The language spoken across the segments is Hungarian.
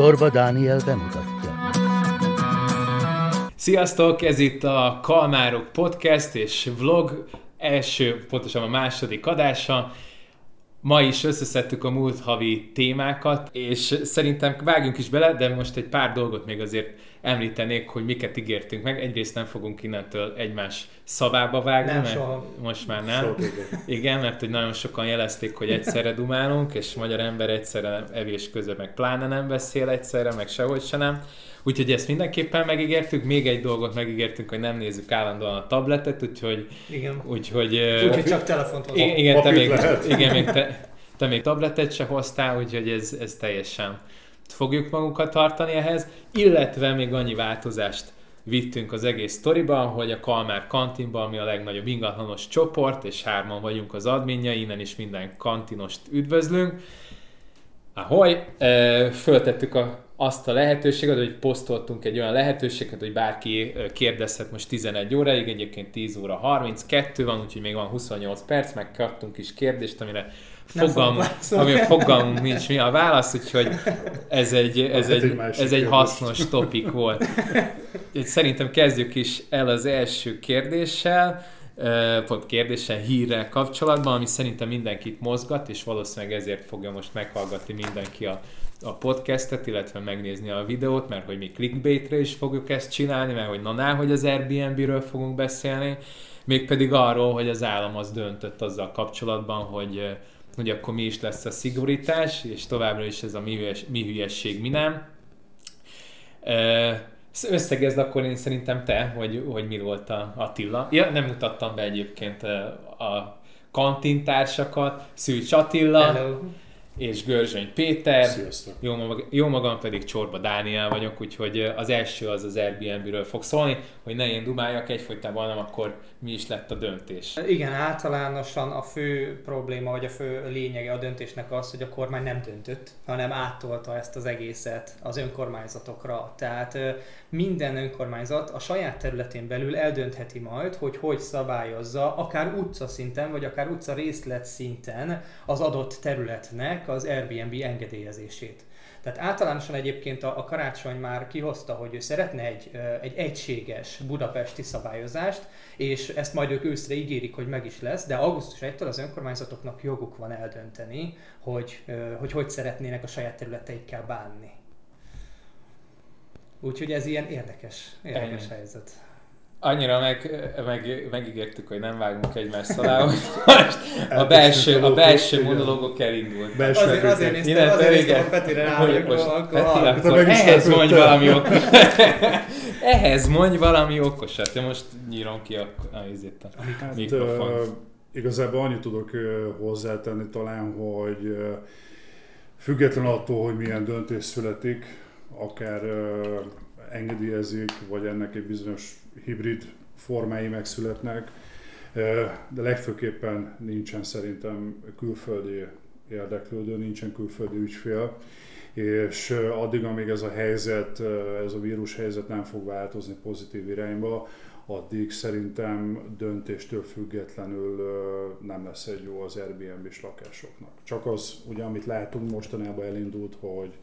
Csorba Dániel bemutatja. Sziasztok, ez itt a Kalmárok Podcast és vlog első, pontosan a második adása. Ma is összeszedtük a múlt havi témákat, és szerintem vágjunk is bele, de most egy pár dolgot még azért említenék, hogy miket ígértünk meg. Egyrészt nem fogunk innentől egymás szavába vágni, Nem, mert soha. most már nem. Soha. Igen, mert hogy nagyon sokan jelezték, hogy egyszerre dumálunk, és magyar ember egyszerre evés közben meg pláne nem beszél egyszerre, meg sehogy se nem. Úgyhogy ezt mindenképpen megígértük. Még egy dolgot megígértünk, hogy nem nézzük állandóan a tabletet, úgyhogy... Igen. úgyhogy Úgyhogy csak telefont hozom. igen, igen, te Papírt még, lehet. igen, még te, te még tabletet se hoztál, úgyhogy ez, ez teljesen fogjuk magunkat tartani ehhez, illetve még annyi változást vittünk az egész sztoriban, hogy a Kalmár kantinban, ami a legnagyobb ingatlanos csoport, és hárman vagyunk az adminja, innen is minden kantinost üdvözlünk. Ahoy, föltettük a, azt a lehetőséget, hogy posztoltunk egy olyan lehetőséget, hogy bárki kérdezhet most 11 óráig, egyébként 10 óra 32 van, úgyhogy még van 28 perc, megkaptunk is kérdést, amire Nem fogalm, fogok válaszolni. amire fogalmunk nincs mi a válasz, úgyhogy ez egy, ez Hát egy egy, ez egy hasznos topik volt. Szerintem kezdjük is el az első kérdéssel, pont kérdéssel, hírrel kapcsolatban, ami szerintem mindenkit mozgat, és valószínűleg ezért fogja most meghallgatni mindenki a, a podcastet, illetve megnézni a videót, mert hogy mi clickbaitre is fogjuk ezt csinálni, mert hogy na ná, hogy az Airbnb-ről fogunk beszélni, mégpedig arról, hogy az állam az döntött azzal kapcsolatban, hogy hogy akkor mi is lesz a szigorítás, és továbbra is ez a mi, hülyes, mi hülyesség, mi nem. Összegezd akkor én szerintem te, hogy, hogy mi volt a Attila. Ja, nem mutattam be egyébként a kantintársakat, Szűcs Attila Hello. És Görzsöny Péter. Sziasztok. Jó, mag- jó magam pedig Csorba Dániel vagyok, úgyhogy az első az az Airbnb-ről fog szólni, hogy ne én dumáljak egyfolytában, hanem akkor mi is lett a döntés. Igen, általánosan a fő probléma, vagy a fő lényege a döntésnek az, hogy a kormány nem döntött, hanem áttolta ezt az egészet az önkormányzatokra. Tehát minden önkormányzat a saját területén belül eldöntheti majd, hogy hogy szabályozza, akár utca szinten, vagy akár utca részlet szinten az adott területnek az Airbnb engedélyezését. Tehát általánosan egyébként a, a karácsony már kihozta, hogy ő szeretne egy, egy egységes budapesti szabályozást, és ezt majd ők őszre ígérik, hogy meg is lesz, de augusztus 1-től az önkormányzatoknak joguk van eldönteni, hogy hogy, hogy szeretnének a saját területeikkel bánni. Úgyhogy ez ilyen érdekes, érdekes Ennyi. helyzet. Annyira meg, meg, megígértük, hogy nem vágunk egymás szalába, hogy most a belső, a belső monológok elindult. Belső Azért, azért néztem, azért néztem Petire rá, Hogy okos. akkor, Peti, akkor ehhez mondj valami okos. ehhez mondj valami okosat. Ja, most nyírom ki a, a, a Hát, igazából annyit tudok hozzátenni talán, hogy független attól, hogy milyen döntés születik, akár ö, engedélyezik, vagy ennek egy bizonyos hibrid formái megszületnek, de legfőképpen nincsen szerintem külföldi érdeklődő, nincsen külföldi ügyfél, és addig, amíg ez a helyzet, ez a vírus helyzet nem fog változni pozitív irányba, addig szerintem döntéstől függetlenül nem lesz egy jó az Airbnb-s lakásoknak. Csak az, ugye, amit látunk mostanában elindult, hogy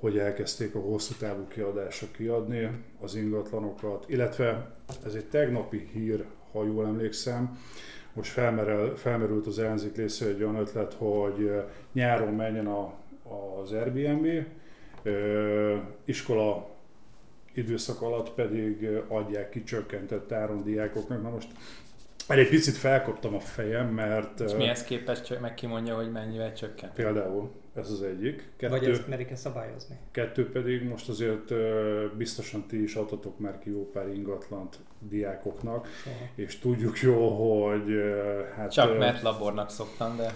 hogy elkezdték a hosszú távú kiadásra kiadni az ingatlanokat, illetve ez egy tegnapi hír, ha jól emlékszem, most felmerül, felmerült az ellenzék részéről egy olyan ötlet, hogy nyáron menjen a, az Airbnb, iskola időszak alatt pedig adják ki csökkentett áron diákoknak. Na most erre egy picit felkaptam a fejem, mert És mihez képest meg kimondja, hogy mennyivel csökkent? például ez az egyik. Vagy Kettő, ezt merik-e szabályozni? kettő pedig most azért biztosan ti is adtatok már ki jó pár ingatlant diákoknak, Soha. és tudjuk jó, hogy hát... Csak mert labornak szoktam, de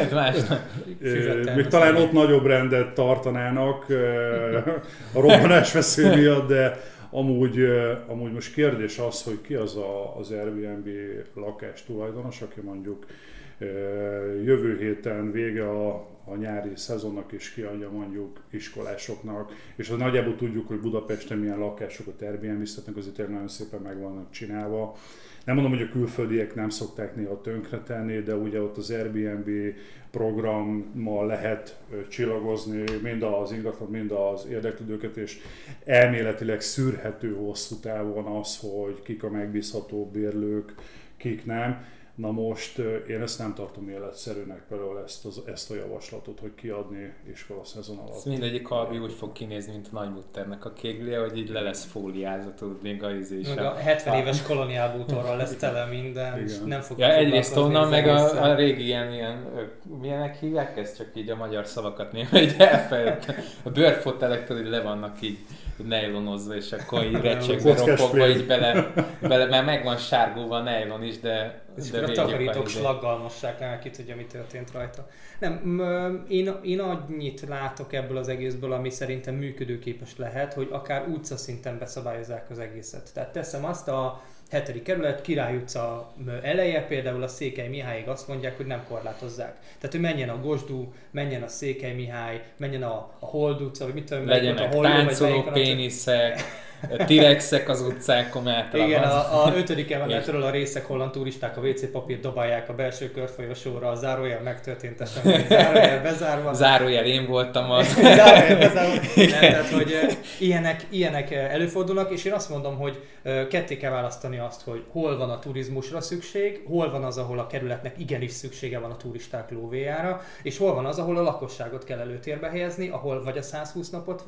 másnak. Fizettem. Még talán ott nagyobb rendet tartanának a robbanás veszély miatt, de amúgy, amúgy most kérdés az, hogy ki az a, az Airbnb lakás tulajdonos, aki mondjuk jövő héten vége a, a nyári szezonnak is kiadja mondjuk iskolásoknak, és az nagyjából tudjuk, hogy Budapesten milyen lakásokat Airbnb-ztetnek, azért tényleg nagyon szépen meg vannak csinálva. Nem mondom, hogy a külföldiek nem szokták néha tönkretenni, de ugye ott az Airbnb programmal lehet csillagozni mind az ingatlan, mind az érdeklődőket, és elméletileg szűrhető hosszú távon az, hogy kik a megbízható bérlők, kik nem. Na most én ezt nem tartom életszerűnek például ezt, az, ezt a javaslatot, hogy kiadni iskola szezon alatt. Ez mindegyik kalbi úgy fog kinézni, mint a nagymutternek a kéglie, hogy így le lesz fóliázva, tudod, még a izés. Meg a 70 éves koloniálbútorral lesz tele minden, Igen. és nem fog ja, egyrészt onnan, meg a, a, régi ilyen, ilyen, milyenek hívják ezt, csak így a magyar szavakat néha, hogy elfelejtettem. A bőrfotelek tudod, le vannak így nejlonozva, és akkor így recsegve ropogva így bele, bele, mert meg van sárgulva a nejlon is, de és de a takarítók slaggal mossák le, ki tudja, mi történt rajta. Nem, én, én annyit látok ebből az egészből, ami szerintem működőképes lehet, hogy akár utca szinten beszabályozzák az egészet. Tehát teszem azt a hetedik kerület, Király utca eleje, például a Székely Mihályig azt mondják, hogy nem korlátozzák. Tehát, hogy menjen a Gosdú, menjen a Székely Mihály, menjen a, a Hold utca, vagy mit tudom, Legyenek a Holló, táncoló péniszek, Tirexek az utcákon általában. Igen, a, a ötödik emeletről a részek holland turisták a WC papírt dobálják a belső körfolyosóra, a zárójel megtörtént esemény, zárójel bezárva. Zárójel én voltam az. zárójel bezárva. Nem, tehát, hogy ilyenek, ilyenek előfordulnak, és én azt mondom, hogy ketté kell választani azt, hogy hol van a turizmusra szükség, hol van az, ahol a kerületnek igenis szüksége van a turisták lóvéjára, és hol van az, ahol a lakosságot kell előtérbe helyezni, ahol vagy a 120 napot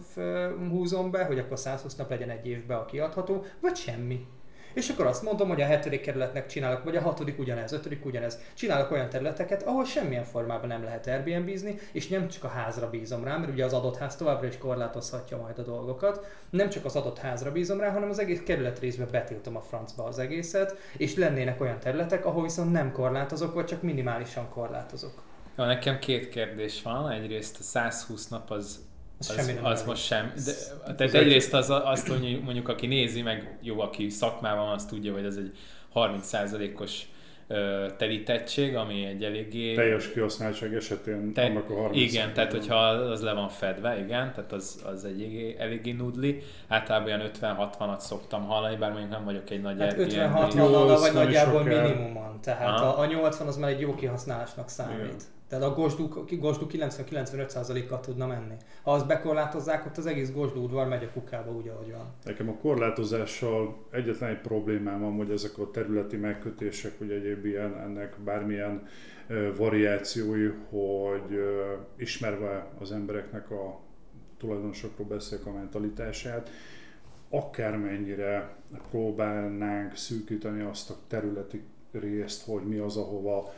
húzom be, hogy akkor 120 nap legyen egy évben a kiadható, vagy semmi. És akkor azt mondom, hogy a hetedik kerületnek csinálok, vagy a hatodik ugyanez, ötödik ugyanez. Csinálok olyan területeket, ahol semmilyen formában nem lehet Airbnb-zni, és nem csak a házra bízom rá, mert ugye az adott ház továbbra is korlátozhatja majd a dolgokat. Nem csak az adott házra bízom rá, hanem az egész kerület részbe betiltom a francba az egészet, és lennének olyan területek, ahol viszont nem korlátozok, vagy csak minimálisan korlátozok. Ja, nekem két kérdés van. Egyrészt a 120 nap az az, az, semmi az most sem. De, tehát egyrészt az, azt, hogy mondjuk aki nézi, meg jó, aki szakmában azt tudja, hogy ez egy 30%-os telítettség, ami egy eléggé... Teljes kihasználtság esetén te, annak a 30 Igen, tehát hogyha az le van fedve, igen, tehát az, az egy eléggé nudli. Általában olyan 50-60-at szoktam hallani, bár mondjuk nem vagyok egy nagy hát 50-60 vagy nagyjából minimumon, tehát a, a 80 az már egy jó kihasználásnak számít. Igen. Tehát a Gosdú, Gosdú 90-95%-kal tudna menni. Ha azt bekorlátozzák, ott az egész Gosdú udvar megy a kukába úgy, ahogy van. Nekem a korlátozással egyetlen egy problémám van, hogy ezek a területi megkötések, hogy egyéb ilyen, ennek bármilyen variációi, hogy ismerve az embereknek a tulajdonosokról beszélek a mentalitását, akármennyire próbálnánk szűkíteni azt a területi részt, hogy mi az, ahova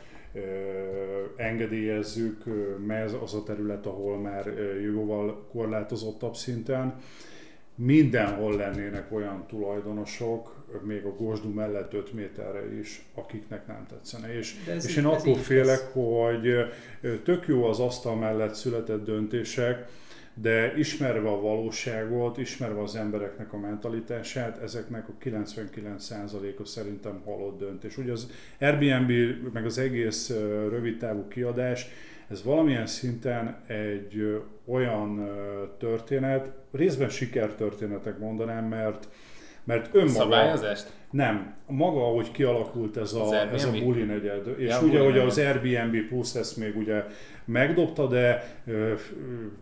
engedélyezzük, mert az a terület, ahol már jóval korlátozottabb szinten. Mindenhol lennének olyan tulajdonosok, még a Gosdú mellett 5 méterre is, akiknek nem tetszene. És, és én attól félek, hogy tök jó az asztal mellett született döntések, de ismerve a valóságot, ismerve az embereknek a mentalitását, ezeknek a 99%-a szerintem halott döntés. Ugye az Airbnb, meg az egész rövidtávú kiadás, ez valamilyen szinten egy olyan történet, részben sikertörténetek mondanám, mert mert önmaga... Szabályozást? Nem. Maga, ahogy kialakult ez a, ez a buli negyed. És ja, ugye, hogy az Airbnb Plus ezt még ugye megdobta, de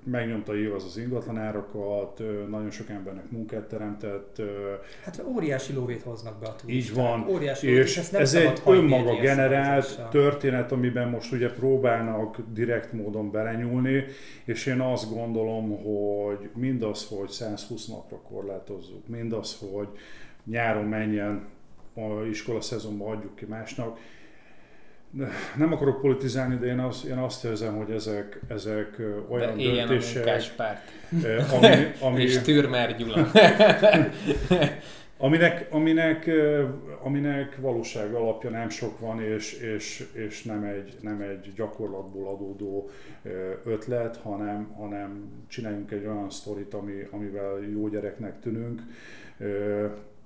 megnyomta az az ingatlanárakat, nagyon sok embernek munkát teremtett. Hát óriási lóvét hoznak be a turisták. Így van. Óriási és, és ezt nem ez egy önmaga generált történet, amiben most ugye próbálnak direkt módon belenyúlni, és én azt gondolom, hogy mindaz, hogy 120 napra korlátozzuk, mindaz, hogy nyáron menjen a iskola szezonban adjuk ki másnak, nem akarok politizálni, de én azt, én azt érzem, hogy ezek, ezek olyan de döntések... A ami, ami, és Türmer Gyula. aminek, aminek, aminek valóság alapja nem sok van, és, és, és nem, egy, nem egy gyakorlatból adódó ötlet, hanem, hanem csináljunk egy olyan sztorit, ami, amivel jó gyereknek tűnünk.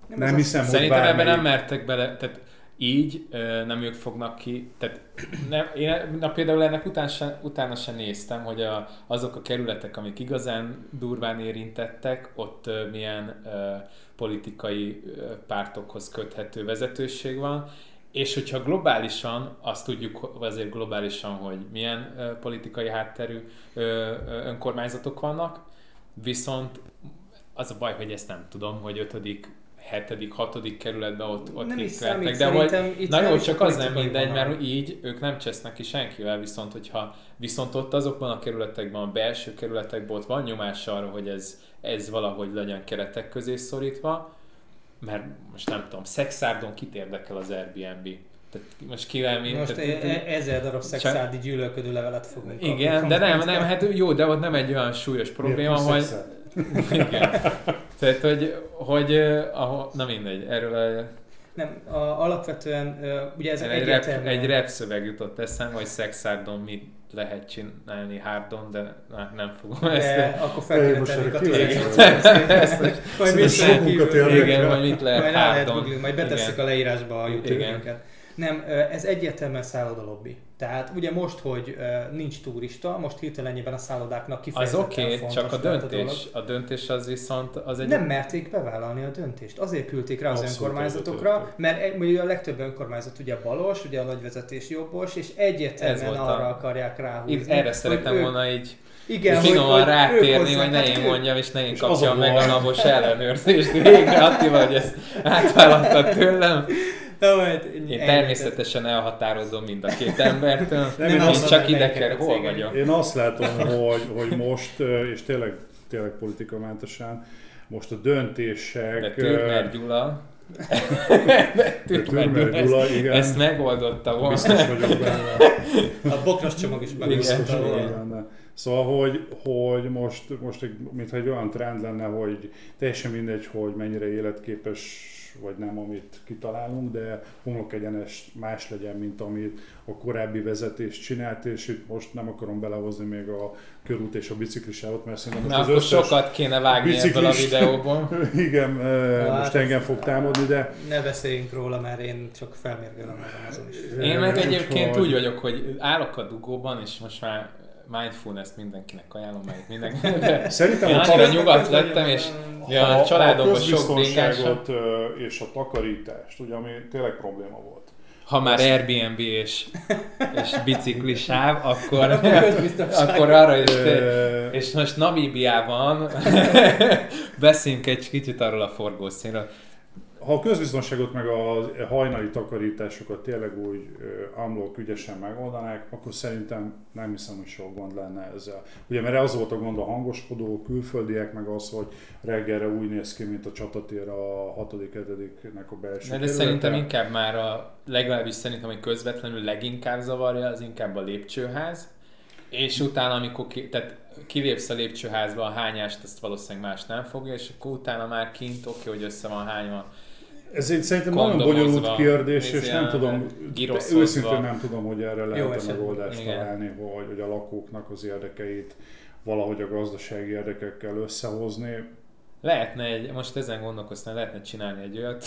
Nem, nem hiszem, hogy Szerintem bármi... ebben nem mertek bele, tehát így nem ők fognak ki, tehát nem, én na, például ennek után se, utána sem néztem, hogy a, azok a kerületek, amik igazán durván érintettek, ott milyen ö, politikai ö, pártokhoz köthető vezetőség van, és hogyha globálisan, azt tudjuk azért globálisan, hogy milyen ö, politikai hátterű önkormányzatok vannak, viszont az a baj, hogy ezt nem tudom, hogy ötödik, hetedik, hatodik kerületben ott, ott Nem is számít, de hogy, itt na jó, csak az nem mindegy, vonal. mert így ők nem csesznek ki senkivel, viszont hogyha viszont ott azokban a kerületekben, a belső kerületekben ott van nyomás arra, hogy ez, ez valahogy legyen keretek közé szorítva, mert most nem tudom, szexárdon kit érdekel az Airbnb? Tehát most kivel mi... Most tehát, e- e- ezer darab szexádi gyűlölködő levelet fogunk kapni igen, de nem, nem, hát jó, de ott nem egy olyan súlyos probléma, hogy... Igen. Tehát, hogy, hogy ahol, na mindegy, erről a, Nem, a, alapvetően ugye ez egy, rap, egyértelműen... egy rap szöveg jutott eszembe, hogy szexárdon mit lehet csinálni hárdon, de na, nem fogom ezt. De akkor fel most a vagyok. Majd. Igen, vagy mit lehet Majd hárdon. majd betesszük a leírásba a YouTube. Nem, ez egyértelműen szállodalobbi. Tehát ugye most, hogy ö, nincs turista, most hirtelenjében a szállodáknak Az kifejezetten oké, okay, csak a döntés, dolog. a döntés az viszont az egy... Nem merték bevállalni a döntést. Azért küldték rá az Abszolút önkormányzatokra, mert ugye a legtöbb önkormányzat ugye balos, ugye a nagyvezetés jobbos, és egyértelműen volt a- arra akarják ráhúzni. Itt erre szeretem ők- volna így igen, finoman rátérni, hogy ne hát én ők- mondjam, és ne én kapjam a meg a napos ellenőrzést végre, Attila, hogy ezt átvállaltad tőlem. Na, majd Én természetesen elhatározom mind a két embertől. Nem, én Én csak ide kell, hol vagyok. én azt látom, hogy, hogy most, és tényleg, tényleg politikamentesen, most a döntések... De Türmer Gyula, de Türmer Gyula, ezt, igen. ezt megoldotta volna. Biztos vagyok benne. A bokros csomag is vagyok volna. Szóval, hogy, hogy most, most egy, mintha egy olyan trend lenne, hogy teljesen mindegy, hogy mennyire életképes vagy nem, amit kitalálunk, de homlok egyenes más legyen, mint amit a korábbi vezetés csinált, és itt most nem akarom belehozni még a körút és a biciklisávot, mert szerintem Na most akkor az összes... sokat kéne vágni ebből a videóból. Igen, eh, Hát most engem fog támadni, de Ne beszéljünk róla, mert én csak felmérgelem magam azon is. Én meg egyébként úgy vagyok, hogy állok a dugóban, és most már mindfulness-t mindenkinek ajánlom, mert mindenkinek. De szerintem én annyira nyugodt lettem, és ha a családomban sok bringás. közbiztonságot ö, és a takarítást, ugye, ami tényleg probléma volt. Ha már Airbnb és, és biciklisáv, akkor, Akkor arra is... És most Namíbiában beszéljünk egy kicsit arról a forgószínről. Ha a közbiztonságot meg a hajnali takarításokat tényleg úgy amlók ügyesen megoldanák, akkor szerintem nem hiszem, hogy sok gond lenne ezzel. Ugye, mert az volt a gond a hangoskodó külföldiek, meg az, hogy reggelre úgy néz ki, mint a csatatér a 6 7 nek a belső De, de szerintem inkább már a, legalábbis szerintem, hogy közvetlenül leginkább zavarja, az inkább a lépcsőház. És utána, amikor ki, tehát kilépsz a lépcsőházba, a hányást, ezt valószínűleg más nem fogja, és akkor utána már kint, oké, hogy össze van hányva. Ez egy szerintem nagyon bonyolult kérdés, és nem tudom, őszintén nem tudom, hogy erre lehet esetben. megoldást Igen. találni, hogy, hogy a lakóknak az érdekeit valahogy a gazdasági érdekekkel összehozni. Lehetne egy, most ezen gondolkoztam, lehetne csinálni egy olyat,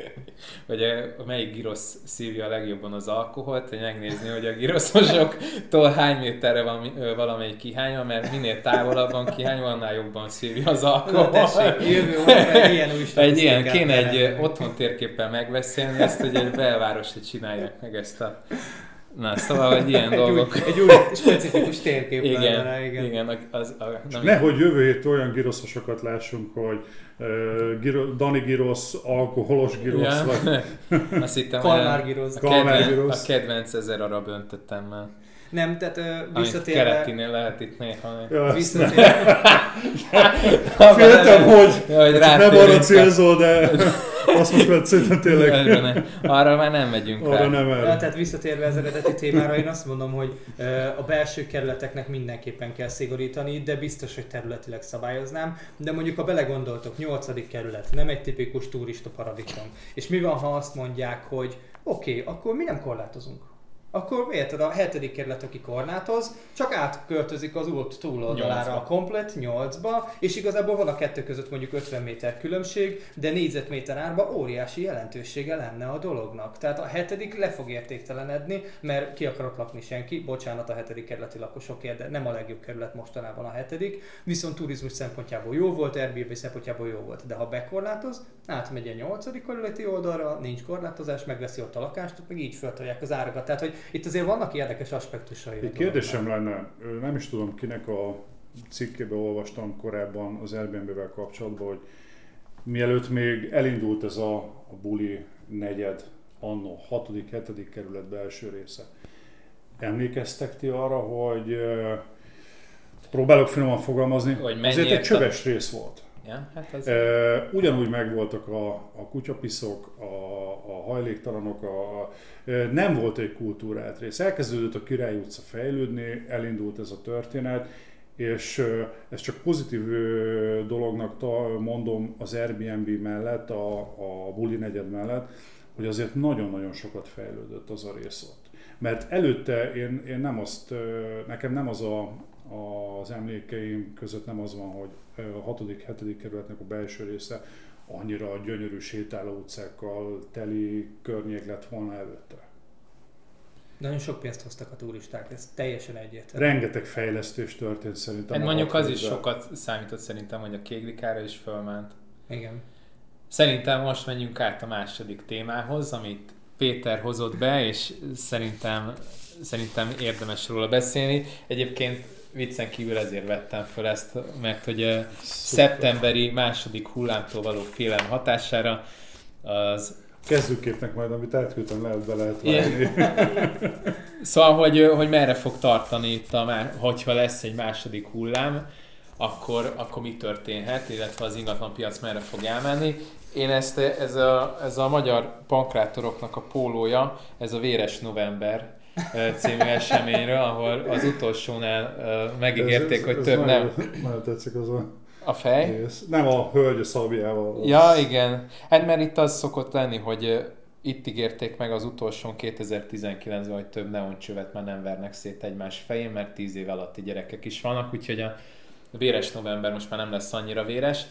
hogy a, melyik girosz szívja a legjobban az alkoholt, hogy megnézni, hogy a giroszosoktól hány méterre van valamelyik kihányva, mert minél távolabb van kihányva, annál jobban szívja az Na alkohol. tessék, jövő egy ilyen új Egy ilyen, kéne egy otthon térképpen megbeszélni ezt, hogy egy belvárosra csinálják meg ezt a... Na, szóval, hogy ilyen egy dolgok. Új, egy új specifikus térkép Igen, lenne, igen, igen. igen, az, a, nem, nehogy jövő héttől olyan giroszosokat lássunk, hogy uh, giro, Dani girosz, alkoholos girosz, Ja. vagy Azt hittem, Kalmár giroz. a, kedven, girosz. a kedvenc ezer arab öntöttemmel. Nem, tehát ö, Amit visszatérve... keletinél lehet itt néha. Ja, azt Visszatérve, Féltem, hogy Ja, hogy nem arra célzol, de azt most már szerintem tényleg Arra, már nem megyünk arra rá. nem Ja, erre. tehát visszatérve az eredeti témára, én azt mondom, hogy ö, a belső kerületeknek mindenképpen kell szigorítani, de biztos, hogy területileg szabályoznám. De mondjuk, ha belegondoltok, 8. kerület, nem egy tipikus turista paradicsom. És mi van, ha azt mondják, hogy oké, okay, akkor mi nem korlátozunk? Akkor érted, a hetedik kerület, aki korlátoz, csak átköltözik az út túloldalára Nyolcba. a komplet 8-ba, és igazából van a kettő között mondjuk 50 méter különbség, de négyzetméter árba óriási jelentősége lenne a dolognak. Tehát a hetedik le fog értéktelenedni, mert ki akarok lakni senki, bocsánat a hetedik kerületi lakosokért, de nem a legjobb kerület mostanában a hetedik, viszont turizmus szempontjából jó volt, Airbnb szempontjából jó volt, de ha bekorlátoz, átmegy a nyolcadik kerületi oldalra, nincs korlátozás, megveszi ott a lakást, meg így föltolják az árakat. Tehát, hogy itt azért vannak érdekes aspektusai. Egy kérdésem lenne, nem is tudom kinek a cikkébe olvastam korábban az Airbnb-vel kapcsolatban, hogy mielőtt még elindult ez a, a buli negyed, annó 6. 7. kerület belső része. Emlékeztek ti arra, hogy próbálok finoman fogalmazni, Hogy azért egy csöves rész volt. Ja, hát az... Ugyanúgy megvoltak a, a kutyapiszok, a, a hajléktalanok, a, ö, nem volt egy kultúrált rész. Elkezdődött a Király utca fejlődni, elindult ez a történet, és ö, ezt csak pozitív dolognak ta- mondom az Airbnb mellett, a, a buli negyed mellett, hogy azért nagyon-nagyon sokat fejlődött az a rész ott. Mert előtte én, én nem azt, nekem nem az a, az emlékeim között nem az van, hogy a 6.-7. kerületnek a belső része annyira gyönyörű sétáló utcákkal teli környék lett volna előtte. Nagyon sok pénzt hoztak a turisták, ez teljesen egyértelmű. Rengeteg fejlesztés történt szerintem. Hát mondjuk az is sokat számított szerintem, hogy a kéglikára is fölment. Igen. Szerintem most menjünk át a második témához, amit Péter hozott be, és szerintem, szerintem érdemes róla beszélni. Egyébként viccen kívül ezért vettem föl ezt, mert hogy a szeptemberi második hullámtól való félelem hatására az Kezdőképnek majd, amit átküldtem, lehet be lehet vágni. Szóval, hogy, hogy merre fog tartani itt, a, má- hogyha lesz egy második hullám, akkor, akkor mi történhet, illetve az ingatlanpiac merre fog elmenni. Én ezt, ez a, ez a magyar pankrátoroknak a pólója, ez a Véres November című eseményről, ahol az utolsónál megígérték, Ez- hogy ez több nem. nagyon, Nagyon tetszik az a A fej? rész. Nem a hölgy a szabjával. az- Ja, igen. Hát mert itt az szokott lenni, hogy itt ígérték meg az utolsón 2019-ben, hogy több neoncsövet már nem vernek szét egymás fején, mert 10 év alatti gyerekek is vannak, úgyhogy a véres november most már nem lesz annyira véres.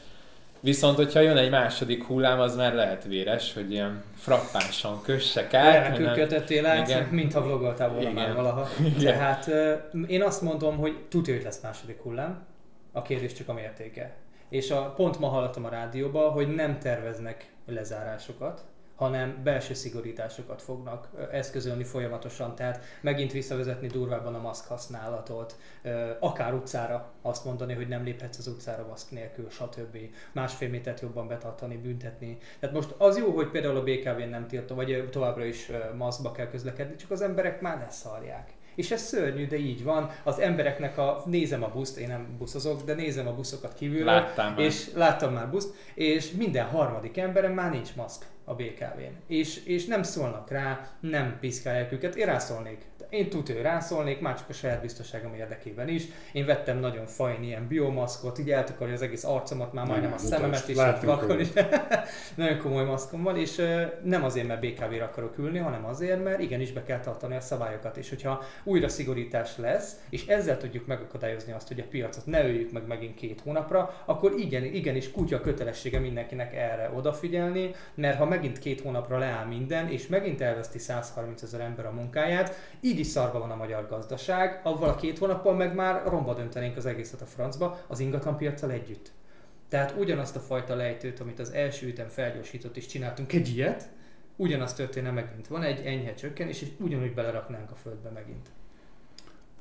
Viszont, hogyha jön egy második hullám, az már lehet véres, hogy ilyen frappánsan kössek át. Remekül kötöttél át, Igen. mintha vlogoltál volna Igen. már valaha. Igen. Tehát én azt mondom, hogy tudja, hogy lesz második hullám. A kérdés csak a mértéke. És a, pont ma hallottam a rádióban, hogy nem terveznek lezárásokat, hanem belső szigorításokat fognak eszközölni folyamatosan, tehát megint visszavezetni durvábban a maszk használatot, akár utcára azt mondani, hogy nem léphetsz az utcára maszk nélkül, stb. Másfél métert jobban betartani, büntetni. Tehát most az jó, hogy például a BKV nem tiltó, vagy továbbra is maszkba kell közlekedni, csak az emberek már leszarják. És ez szörnyű, de így van. Az embereknek a, nézem a buszt, én nem buszozok, de nézem a buszokat kívülről, Láttam már. és láttam már buszt, és minden harmadik emberem már nincs maszk a BKV-n. És, és nem szólnak rá, nem piszkálják őket. Én rászólnék. Én tudő rászólnék, már csak a saját biztonságom érdekében is. Én vettem nagyon fajn ilyen biomaszkot, így eltakarja az egész arcomat, már majdnem a mutasd, szememet is, vakon is. nagyon komoly maszkom van, és nem azért, mert BKV-re akarok ülni, hanem azért, mert igenis be kell tartani a szabályokat. És hogyha újra szigorítás lesz, és ezzel tudjuk megakadályozni azt, hogy a piacot ne öljük meg megint két hónapra, akkor igen, igenis kutya kötelessége mindenkinek erre odafigyelni, mert ha megint két hónapra leáll minden, és megint elveszti 130 ezer ember a munkáját, így is szarva van a magyar gazdaság, avval a két hónappal meg már romba döntenénk az egészet a francba, az ingatlanpiacsal együtt. Tehát ugyanazt a fajta lejtőt, amit az első ütem felgyorsított, és csináltunk egy ilyet, ugyanaz történne megint. Van egy enyhe csökkenés, és ugyanúgy beleraknánk a földbe megint.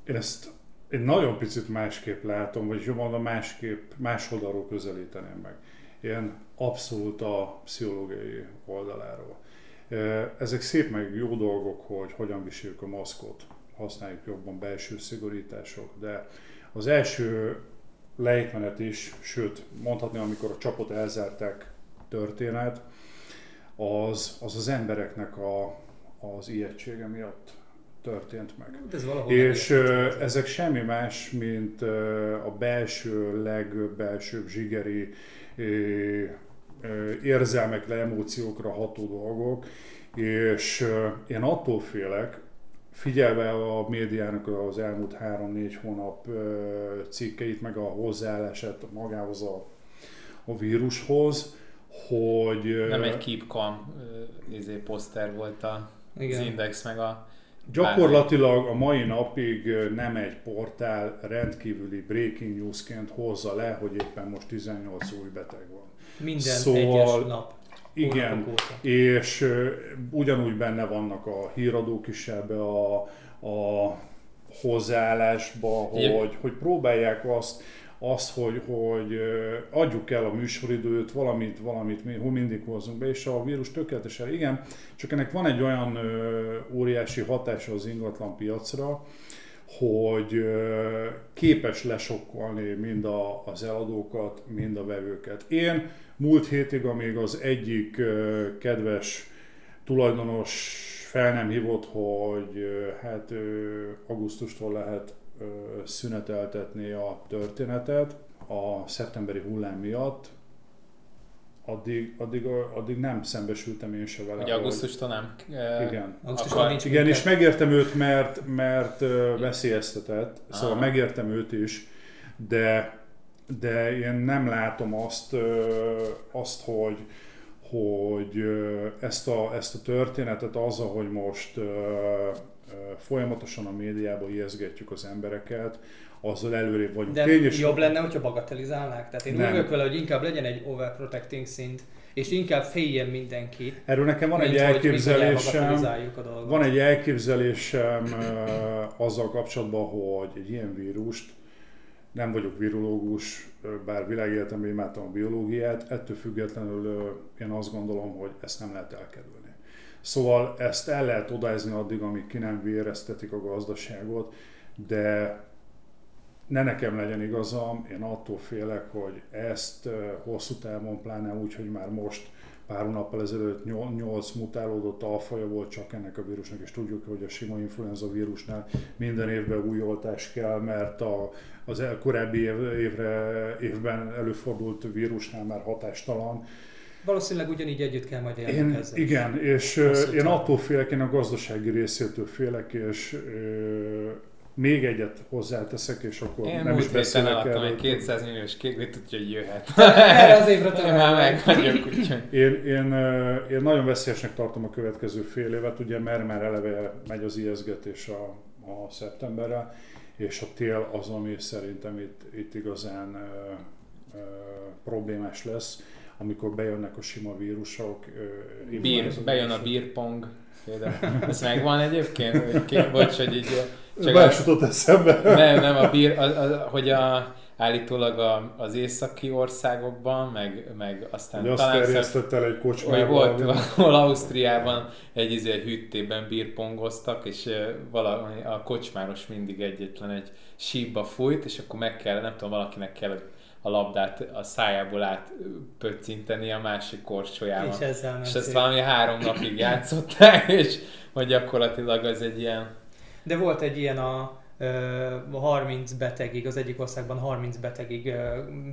Én ezt egy nagyon picit másképp látom, vagy jobban másképp, más oldalról közelíteném meg. Ilyen abszolút a pszichológiai oldaláról. Ezek szép meg jó dolgok, hogy hogyan viseljük a maszkot, használjuk jobban belső szigorítások, de az első lejtmenet is, sőt mondhatni, amikor a csapot elzárták történet, az az, az embereknek a, az ijegysége miatt történt meg. De ez És megérthető. ö, ezek semmi más, mint a belső, legbelsőbb zsigeri érzelmekre, emóciókra ható dolgok, és én attól félek, figyelve a médiának az elmúlt 3-4 hónap cikkeit, meg a hozzáállását magához a, a vírushoz, hogy... Nem egy Keep Calm izé, poszter volt a, Igen. az Index, meg a Gyakorlatilag a mai napig nem egy portál rendkívüli breaking newsként hozza le, hogy éppen most 18 új beteg van. Minden szóval, egyes nap. Igen, és ugyanúgy benne vannak a híradók is ebbe a, a hozzáállásba, hogy, hogy próbálják azt, az, hogy, hogy adjuk el a műsoridőt, valamit, valamit mi mindig hozzunk be, és a vírus tökéletesen, igen, csak ennek van egy olyan óriási hatása az ingatlan piacra, hogy képes lesokkolni mind a, az eladókat, mind a vevőket. Én múlt hétig, amíg az egyik kedves tulajdonos fel nem hívott, hogy hát augusztustól lehet szüneteltetni a történetet a szeptemberi hullám miatt, addig, addig, addig nem szembesültem én se vele. Hogy augusztustól nem? Igen. Augusztustól nincs Igen, és megértem őt, mert, mert veszélyeztetett, ah. szóval megértem őt is, de, de én nem látom azt, azt hogy, hogy ezt a, ezt a történetet azzal, hogy most folyamatosan a médiába ijeszgetjük az embereket, azzal előrébb vagyunk. De Tény, jobb lenne, hogyha bagatelizálnák? Tehát én nem. úgy vele, hogy inkább legyen egy overprotecting szint, és inkább féljen mindenki. Erről nekem van egy elképzelésem, van egy elképzelésem azzal kapcsolatban, hogy egy ilyen vírust, nem vagyok virológus, bár világéletemben imádtam a biológiát, ettől függetlenül én azt gondolom, hogy ezt nem lehet elkerülni. Szóval ezt el lehet odázni addig, amíg ki nem véreztetik a gazdaságot, de ne nekem legyen igazam, én attól félek, hogy ezt hosszú távon, pláne úgy, hogy már most pár nappal ezelőtt 8 mutálódott alfaja volt csak ennek a vírusnak, és tudjuk, hogy a sima influenza vírusnál minden évben új oltás kell, mert a, az korábbi év, évre, évben előfordult vírusnál már hatástalan. Valószínűleg ugyanígy együtt kell majd élni én, ezzel. Igen, és Hosszú én attól félek, én a gazdasági részétől félek, és még egyet hozzáteszek, és akkor én nem is beszélek erről. Én 200 milliós kéklit, úgyhogy jöhet. Erre az évre talán már meg vagyok, úgyhogy. Én, én, én nagyon veszélyesnek tartom a következő fél évet, ugye mert már eleve megy az ijeszgetés a, a szeptemberre, és a tél az, ami szerintem itt, itt igazán ö, ö, problémás lesz amikor bejönnek a sima vírusok. Bír, bejön a bírpong. Ez megvan egyébként? Bocs, hogy így... Csak Bársutott eszembe. Nem, nem, a bír, a, a, hogy a, állítólag a, az északi országokban, meg, meg aztán hogy talán... Azt el egy kocsmában. volt valahol Ausztriában egy, izé, egy hűtében bírpongoztak, és valami, a kocsmáros mindig egyetlen egy sípba fújt, és akkor meg kell, nem tudom, valakinek kell a labdát a szájából át pöccinteni a másik korsójában. És, ezzel és ezt valami három napig játszották, és hogy gyakorlatilag az egy ilyen... De volt egy ilyen a 30 betegig, az egyik országban 30 betegig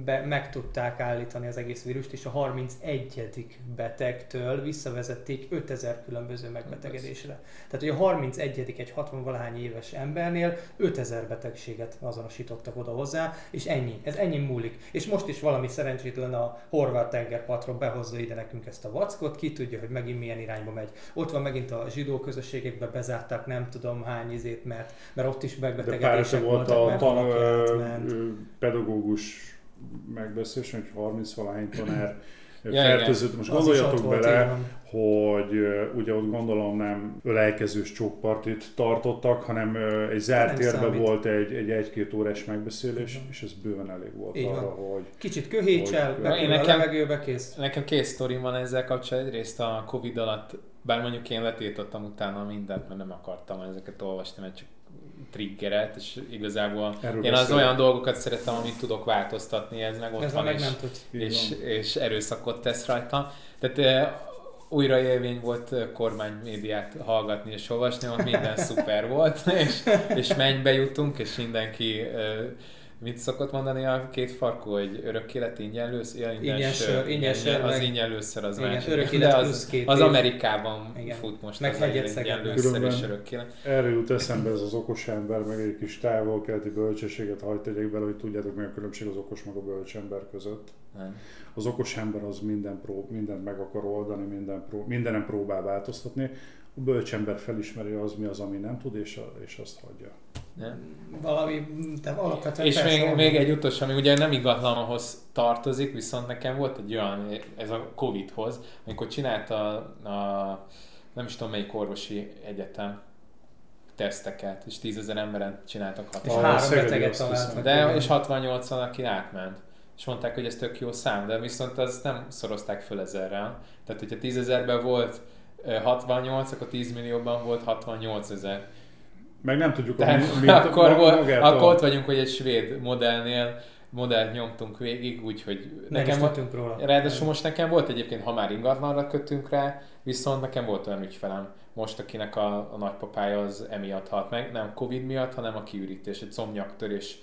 be, meg tudták állítani az egész vírust, és a 31. betegtől visszavezették 5000 különböző megbetegedésre. Tehát, hogy a 31. egy 60 valahány éves embernél 5000 betegséget azonosítottak oda hozzá, és ennyi. Ez ennyi múlik. És most is valami szerencsétlen a horvát tengerpartról behozza ide nekünk ezt a vackot, ki tudja, hogy megint milyen irányba megy. Ott van megint a zsidó közösségekbe bezárták nem tudom hány izét, mert, mert ott is meg megbetegedések volt a tan, pedagógus megbeszélés, hogy 30 valány tanár ja, fertőzött. Most gondoljatok bele, hogy ugye ott gondolom nem ölelkezős csókpartit tartottak, hanem egy zárt térben volt egy, egy egy-két órás megbeszélés, Igen. és ez bőven elég volt Igen. arra, hogy... Kicsit köhétsel, hogy, én nekem, a levegőbe kész. Nekem két sztorim van ezzel kapcsolatban. Egyrészt a Covid alatt, bár mondjuk én letétottam utána mindent, mert nem akartam ezeket olvasni, mert csak triggeret, és igazából Erről én az olyan dolgokat szeretem, amit tudok változtatni, ez meg ott ez van, meg és, nem tud. És, és erőszakot tesz rajta. Tehát újra élmény volt kormánymédiát hallgatni és olvasni, ott minden szuper volt, és, és mennybe jutunk, és mindenki Mit szokott mondani a két farkó, hogy örök élet ingyen lősz? Ja, Ingyen sör, ingyen sör, Az meg- ingyen lőszer az Igen, másik. örök De élet az, plusz két az. Amerikában Igen. fut most Meg az ingyen lőszer és örök élet. Erre jut eszembe ez az okos ember, meg egy kis távol-keleti bölcsességet hagyd tegyek bele, hogy tudjátok mi a különbség az okos meg a bölcs ember között. Nem. Az okos ember az minden prób, mindent meg akar oldani, minden prób, mindenen próbál változtatni. A bölcs ember felismeri az, mi az, ami nem tud, és, a, és azt hagyja. Nem? Valami, de alapvetően És még, még egy utolsó, ami ugye nem ingatlanhoz tartozik, viszont nekem volt egy olyan, ez a Covid-hoz, amikor csinálta a, a nem is tudom melyik orvosi egyetem teszteket, és 10 ezer emberen csináltak És A hatalmas. három beteget azt találtak. De, és 68 van, aki átment. És mondták, hogy ez tök jó szám, de viszont az nem szorozták föl ezerrel. Tehát, hogyha 10 ezerben volt 68, akkor 10 millióban volt 68 ezer. Meg nem tudjuk, Tehát mi, mi, akkor, volt, akkor ott vagyunk, hogy egy svéd modellnél modellt nyomtunk végig, úgyhogy nem is nekem volt, tudtunk róla. ráadásul most nekem volt egyébként, ha már ingatlanra kötünk rá, viszont nekem volt olyan ügyfelem, most akinek a, a nagypapája az emiatt halt meg, nem Covid miatt, hanem a kiürítés, egy szomnyaktörés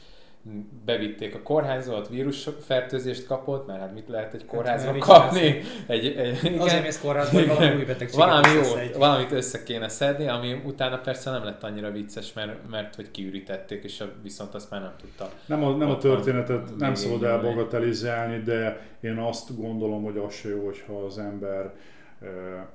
bevitték a kórházba, ott vírusfertőzést kapott, mert hát mit lehet egy kórházba mert mit kapni? Egy, egy, igen. Azért mész kórházba, hogy valami új betegséget Valami jó, valamit össze kéne szedni, ami utána persze nem lett annyira vicces, mert, mert hogy kiürítették, és a, viszont azt már nem tudta. Nem a, nem a történetet nem szabad elbagatelizálni, de én azt gondolom, hogy az se jó, hogyha az ember ö,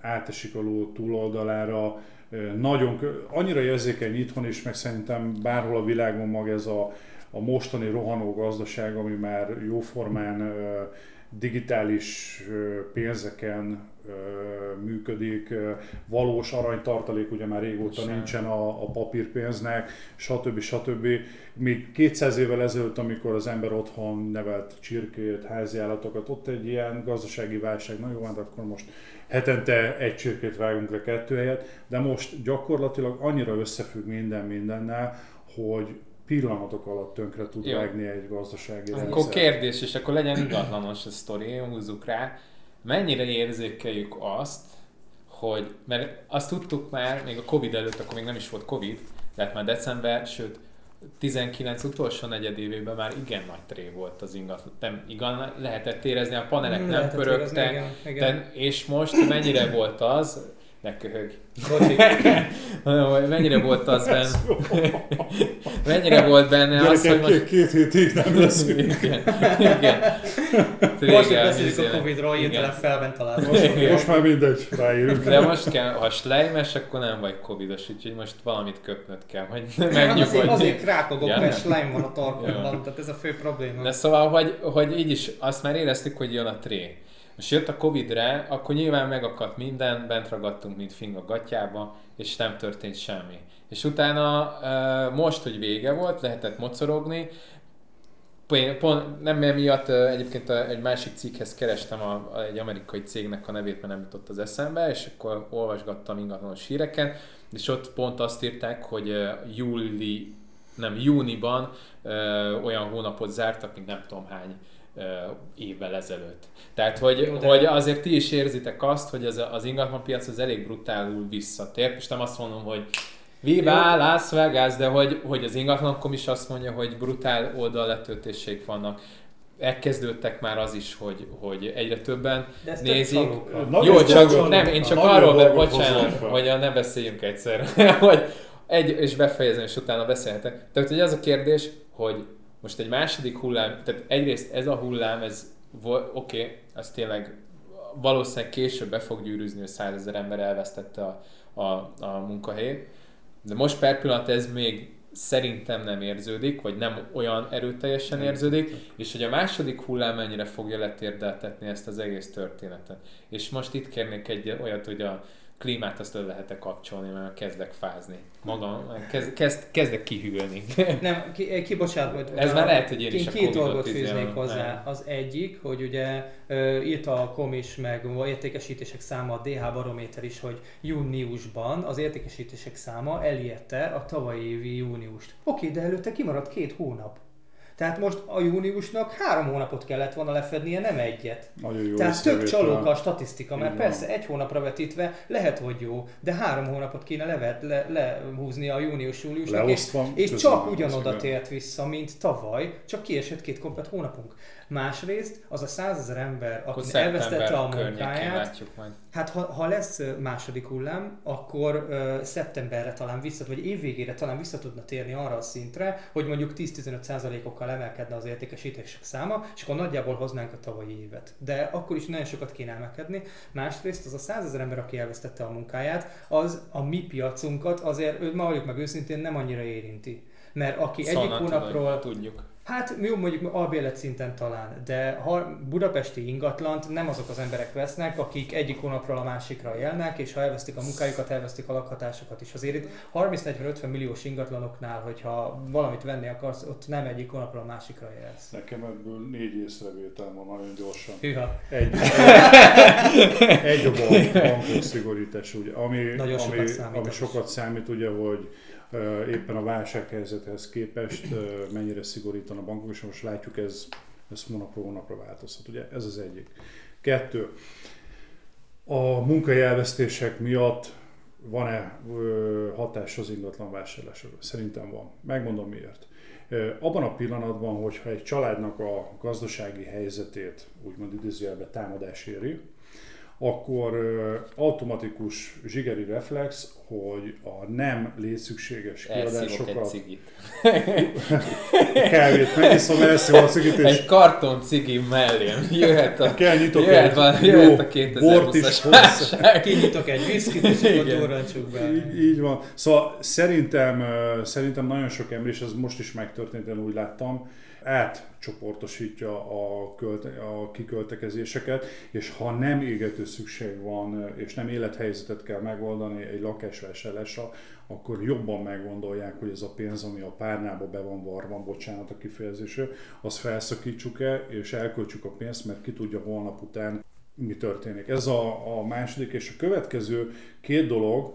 átesik a ló túloldalára. Ö, Nagyon, annyira érzékeny itthon is, meg szerintem bárhol a világon maga ez a, a mostani rohanó gazdaság, ami már jóformán digitális pénzeken működik, valós aranytartalék ugye már régóta Sem. nincsen a, a papírpénznek, stb. stb. Még 200 évvel ezelőtt, amikor az ember otthon nevelt csirkét, háziállatokat, ott egy ilyen gazdasági válság, na jó, hát akkor most hetente egy csirkét vágunk le kettő helyet, de most gyakorlatilag annyira összefügg minden mindennel, hogy pillanatok alatt tönkre tud Jó. vágni egy gazdasági Akkor rendszer. kérdés, és akkor legyen ingatlanos a sztori, húzzuk rá. Mennyire érzékeljük azt, hogy, mert azt tudtuk már, még a Covid előtt, akkor még nem is volt Covid, tehát már december, sőt 19 utolsó negyedévében már igen nagy tré volt az ingatlan. Nem, igen, lehetett érezni, a panelek nem Lehetett érezni, pörögtek, és most mennyire volt az, ne köhög, mennyire volt az benne, mennyire volt benne az, hogy most két, hétig nem lesz. igen, igen. Most, hogy Régen beszéljük a Covid-ról, hirtelen felben találkozom. Igen. Most már mindegy, ráírunk. De most kell, ha slejmes, akkor nem vagy covidos, úgyhogy most valamit köpnöd kell, hogy Hát azért, megnyugodj. azért krákogok, Ja, mert slime van a torkomban, Ja. tehát ez a fő probléma. De szóval, hogy, hogy így is azt már éreztük, hogy jön a tré. Most jött a Covid-re, akkor nyilván megakadt minden, bent ragadtunk, mint fing a gatyába, és nem történt semmi. És utána most, hogy vége volt, lehetett mocorogni, Pont, nem emiatt egyébként egy másik cikkhez kerestem a, egy amerikai cégnek a nevét, mert nem jutott az eszembe, és akkor olvasgattam ingatlanos híreken, és ott pont azt írták, hogy júli, nem, júniban ö, olyan hónapot zártak, mint nem tudom hány évvel ezelőtt. Tehát, hogy, Jó, de- hogy azért ti is érzitek azt, hogy az, az ingatlanpiac az elég brutálul visszatért, és nem azt mondom, hogy Viva Las Vegas, de hogy, hogy az ingatlankom is azt mondja, hogy brutál oldalletöltéseik vannak. Elkezdődtek már az is, hogy, hogy egyre többen nézik. Jó, csak nem, én csak arról, be, bocsánat, hogy ne beszéljünk egyszer, hogy egy, és befejezem, és utána beszélhetek. Tehát, hogy az a kérdés, hogy most egy második hullám, tehát egyrészt ez a hullám, ez oké, okay, az tényleg valószínűleg később be fog gyűrűzni, hogy százezer ember elvesztette a, a, a munkahelyét, de most per pillanat ez még szerintem nem érződik, vagy nem olyan erőteljesen érződik, és hogy a második hullám mennyire fogja letérdeltetni ezt az egész történetet. És most itt kérnék egy olyat, hogy a klímát azt le lehet kapcsolni, mert kezdek fázni. Magam, kezd, kezd, kezdek kihűlni. Nem, ki, ki bocsánat, hogy Ez már lehet, hogy én is a két dolgot fűznék hozzá. Nem. Az egyik, hogy ugye ö, írta a kom is, meg a értékesítések száma, a DH barométer is, hogy júniusban az értékesítések száma elérte a tavalyi évi júniust. Oké, de előtte kimaradt két hónap. Tehát most a júniusnak három hónapot kellett volna lefednie, nem egyet. Nagyon jó Tehát tök észrevétel. csalók a statisztika, mert persze egy hónapra vetítve lehet, hogy jó, de három hónapot kéne levet, le, lehúzni a június-júliusnak, és, és csak ugyanoda tért vissza, mint tavaly, csak kiesett két komplet hónapunk. Másrészt az a százezer ember, aki elvesztette a munkáját. Hát ha, ha lesz második hullám, akkor ö, szeptemberre talán vissza, vagy évvégére talán vissza tudna térni arra a szintre, hogy mondjuk 10-15%-okkal emelkedne az értékesítések száma, és akkor nagyjából hoznánk a tavalyi évet. De akkor is nagyon sokat kéne emelkedni. Másrészt az a 100 ezer ember, aki elvesztette a munkáját, az a mi piacunkat azért, ma valljuk meg őszintén, nem annyira érinti. Mert aki egyik Szóval hónapról tudjuk. Hát jó, mondjuk albérlet szinten talán, de ha budapesti ingatlant nem azok az emberek vesznek, akik egyik hónapról a másikra élnek, és ha elvesztik a munkájukat, elvesztik a lakhatásokat is. Azért itt 30-40-50 milliós ingatlanoknál, hogyha valamit venni akarsz, ott nem egyik hónapról a másikra élsz. Nekem ebből négy észrevétel van nagyon gyorsan. Hűha. Egy, egy a bank, bankok szigorítás, ugye, ami, Nagyon sokat ami, számít ami sokat számít, ugye, hogy éppen a válsághelyzethez képest mennyire szigorítanak a bankok, és most látjuk, ez, ez hónapról hónapra változhat. Ugye ez az egyik. Kettő. A munkai elvesztések miatt van-e hatás az ingatlan vásárlásra? Szerintem van. Megmondom miért. Abban a pillanatban, hogyha egy családnak a gazdasági helyzetét úgymond idézőjelbe támadás éri, akkor ö, automatikus zsigeri reflex, hogy a nem létszükséges Elszívok egy kiadásokat, cigit. kávét megiszom, elszívom a cigit, és Egy karton cigi mellém. Jöhet a, kell nyitok jöhet, egy van, jó jöhet a bort is 2020-as Hát Kinyitok egy viszkit, és akkor Igen. durrantsuk be. Így, így van. Szóval szerintem, szerintem nagyon sok ember, és ez most is megtörtént, én úgy láttam, átcsoportosítja a, költe, a kiköltekezéseket, és ha nem égető szükség van, és nem élethelyzetet kell megoldani egy lakásvásárlásra, akkor jobban meggondolják, hogy ez a pénz, ami a párnába be van varva, bocsánat a kifejezésre, az felszakítsuk-e, és elköltsük a pénzt, mert ki tudja holnap után mi történik. Ez a, a második, és a következő két dolog,